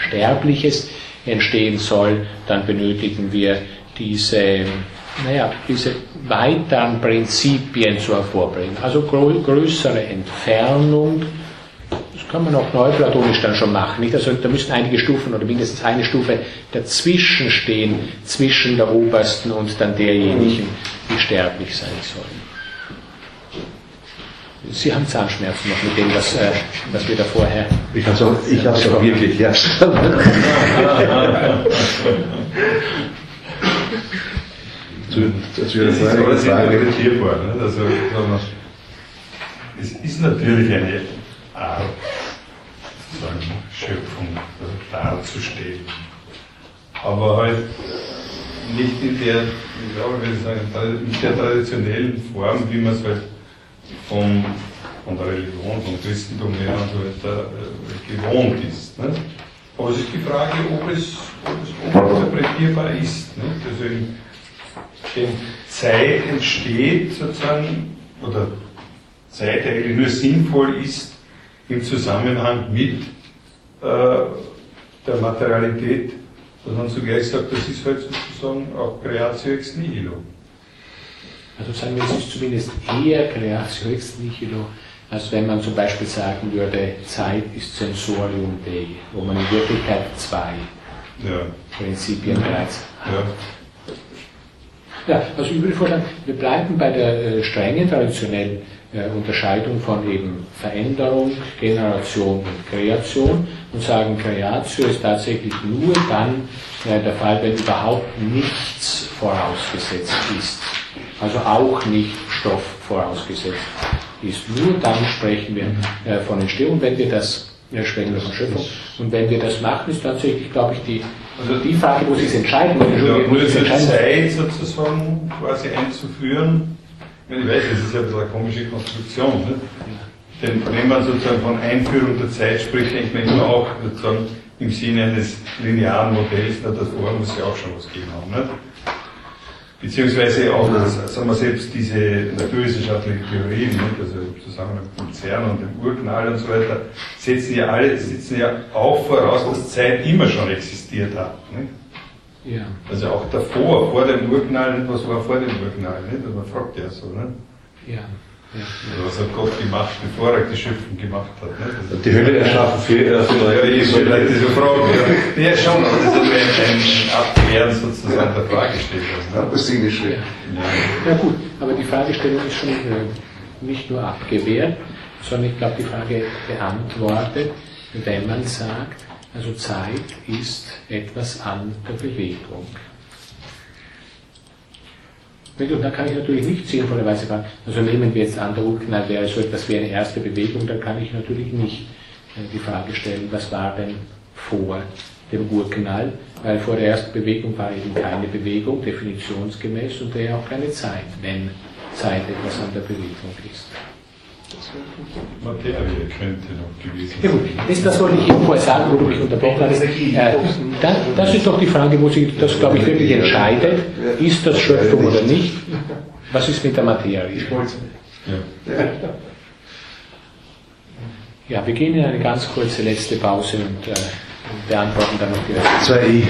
Sterbliches entstehen soll, dann benötigen wir diese, naja, diese weiteren Prinzipien zu hervorbringen. Also größere Entfernung, das kann man auch neuplatonisch dann schon machen. Nicht? Also da müssen einige Stufen oder mindestens eine Stufe dazwischen stehen, zwischen der obersten und dann derjenigen, die sterblich sein sollen. Sie haben Zahnschmerzen noch mit dem, was, äh, was wir da vorher. Ich habe es auch, ich hab's auch wirklich, ja. <laughs> zu, zu Ihrer Frage. Frage. Ne? Also, es ist natürlich eine Art, sozusagen, Schöpfung darzustellen. Aber halt nicht in der, ich glaube, wir sagen, in der traditionellen Form, wie man es halt vom, von der Religion, vom Christentum her und so weiter äh, gewohnt ist. Ne? Aber es ist die Frage, ob es, ob es uninterpretierbar ist. Ne? Also in, wenn Zeit entsteht sozusagen, oder Zeit eigentlich nur sinnvoll ist im Zusammenhang mit äh, der Materialität, dass man zugleich sagt, das ist halt sozusagen auch Creatio ex nihilo. Also sagen wir, es ist zumindest eher Creatio ex nihilo, als wenn man zum Beispiel sagen würde, Zeit ist Sensorium Dei, wo man in Wirklichkeit zwei ja. Prinzipien bereits hat. Ja. also ich würde vorschlagen, wir bleiben bei der äh, strengen traditionellen äh, Unterscheidung von eben Veränderung, Generation und Kreation und sagen, Kreatio ist tatsächlich nur dann äh, der Fall, wenn überhaupt nichts vorausgesetzt ist also auch nicht Stoff vorausgesetzt ist. Nur dann sprechen wir äh, von Entstehung, wenn wir das sprechen wir von Schöpfung. Und wenn wir das machen, ist tatsächlich, glaube ich, die, also die Frage, wo Sie es entscheiden. Ja, nur diese Zeit sozusagen quasi einzuführen. Ich weiß, das ist ja eine komische Konstruktion. Ne? Denn wenn man sozusagen von Einführung der Zeit spricht, denkt man immer auch sozusagen im Sinne eines linearen Modells, na, das Ohr muss ja auch schon was geben haben. Nicht? Beziehungsweise auch, sagen wir selbst diese naturwissenschaftlichen Theorien, nicht? also zusammen mit dem CERN und dem Urknall und so weiter, setzen ja alle, setzen ja auch voraus, dass Zeit immer schon existiert hat. Nicht? Ja. Also auch davor, vor dem Urknall, was war vor dem Urknall, nicht? Also man fragt ja so, ne? Ja. Ja. Also was hat Gott gemacht, bevor er die Schöpfung gemacht hat? Ne? Die Hölle erschaffen für, äh, für Leute. Ja, ich vielleicht diese Frage. Ja, ja schon, aber das ist ein, ein Abwehren sozusagen der Fragestellung. Ne? Das ist nicht schwer. Ja. ja gut, aber die Fragestellung ist schon äh, nicht nur abgewehrt, sondern ich glaube, die Frage beantwortet, wenn man sagt, also Zeit ist etwas an der Bewegung. Da kann ich natürlich nicht sinnvollerweise fragen, also nehmen wir jetzt an, der Urknall wäre so etwas wie eine erste Bewegung, dann kann ich natürlich nicht äh, die Frage stellen, was war denn vor dem Urknall, weil vor der ersten Bewegung war eben keine Bewegung, definitionsgemäß, und daher auch keine Zeit, wenn Zeit etwas an der Bewegung ist. Materie könnte noch gewesen sein. Ja, gut. Das, das wollte ich Ihnen vorher sagen, wo du mich unterbrochen hast. Äh, das, das, ist doch die Frage, wo sich das, glaube ich, wirklich entscheidet. Ist das Schöpfung oder nicht? Was ist mit der Materie? Ja. wir gehen in eine ganz kurze letzte Pause und äh, beantworten dann noch die Reste. Zwei I.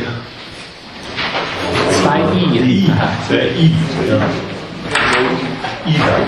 Zwei I. Zwei I. Ja. I.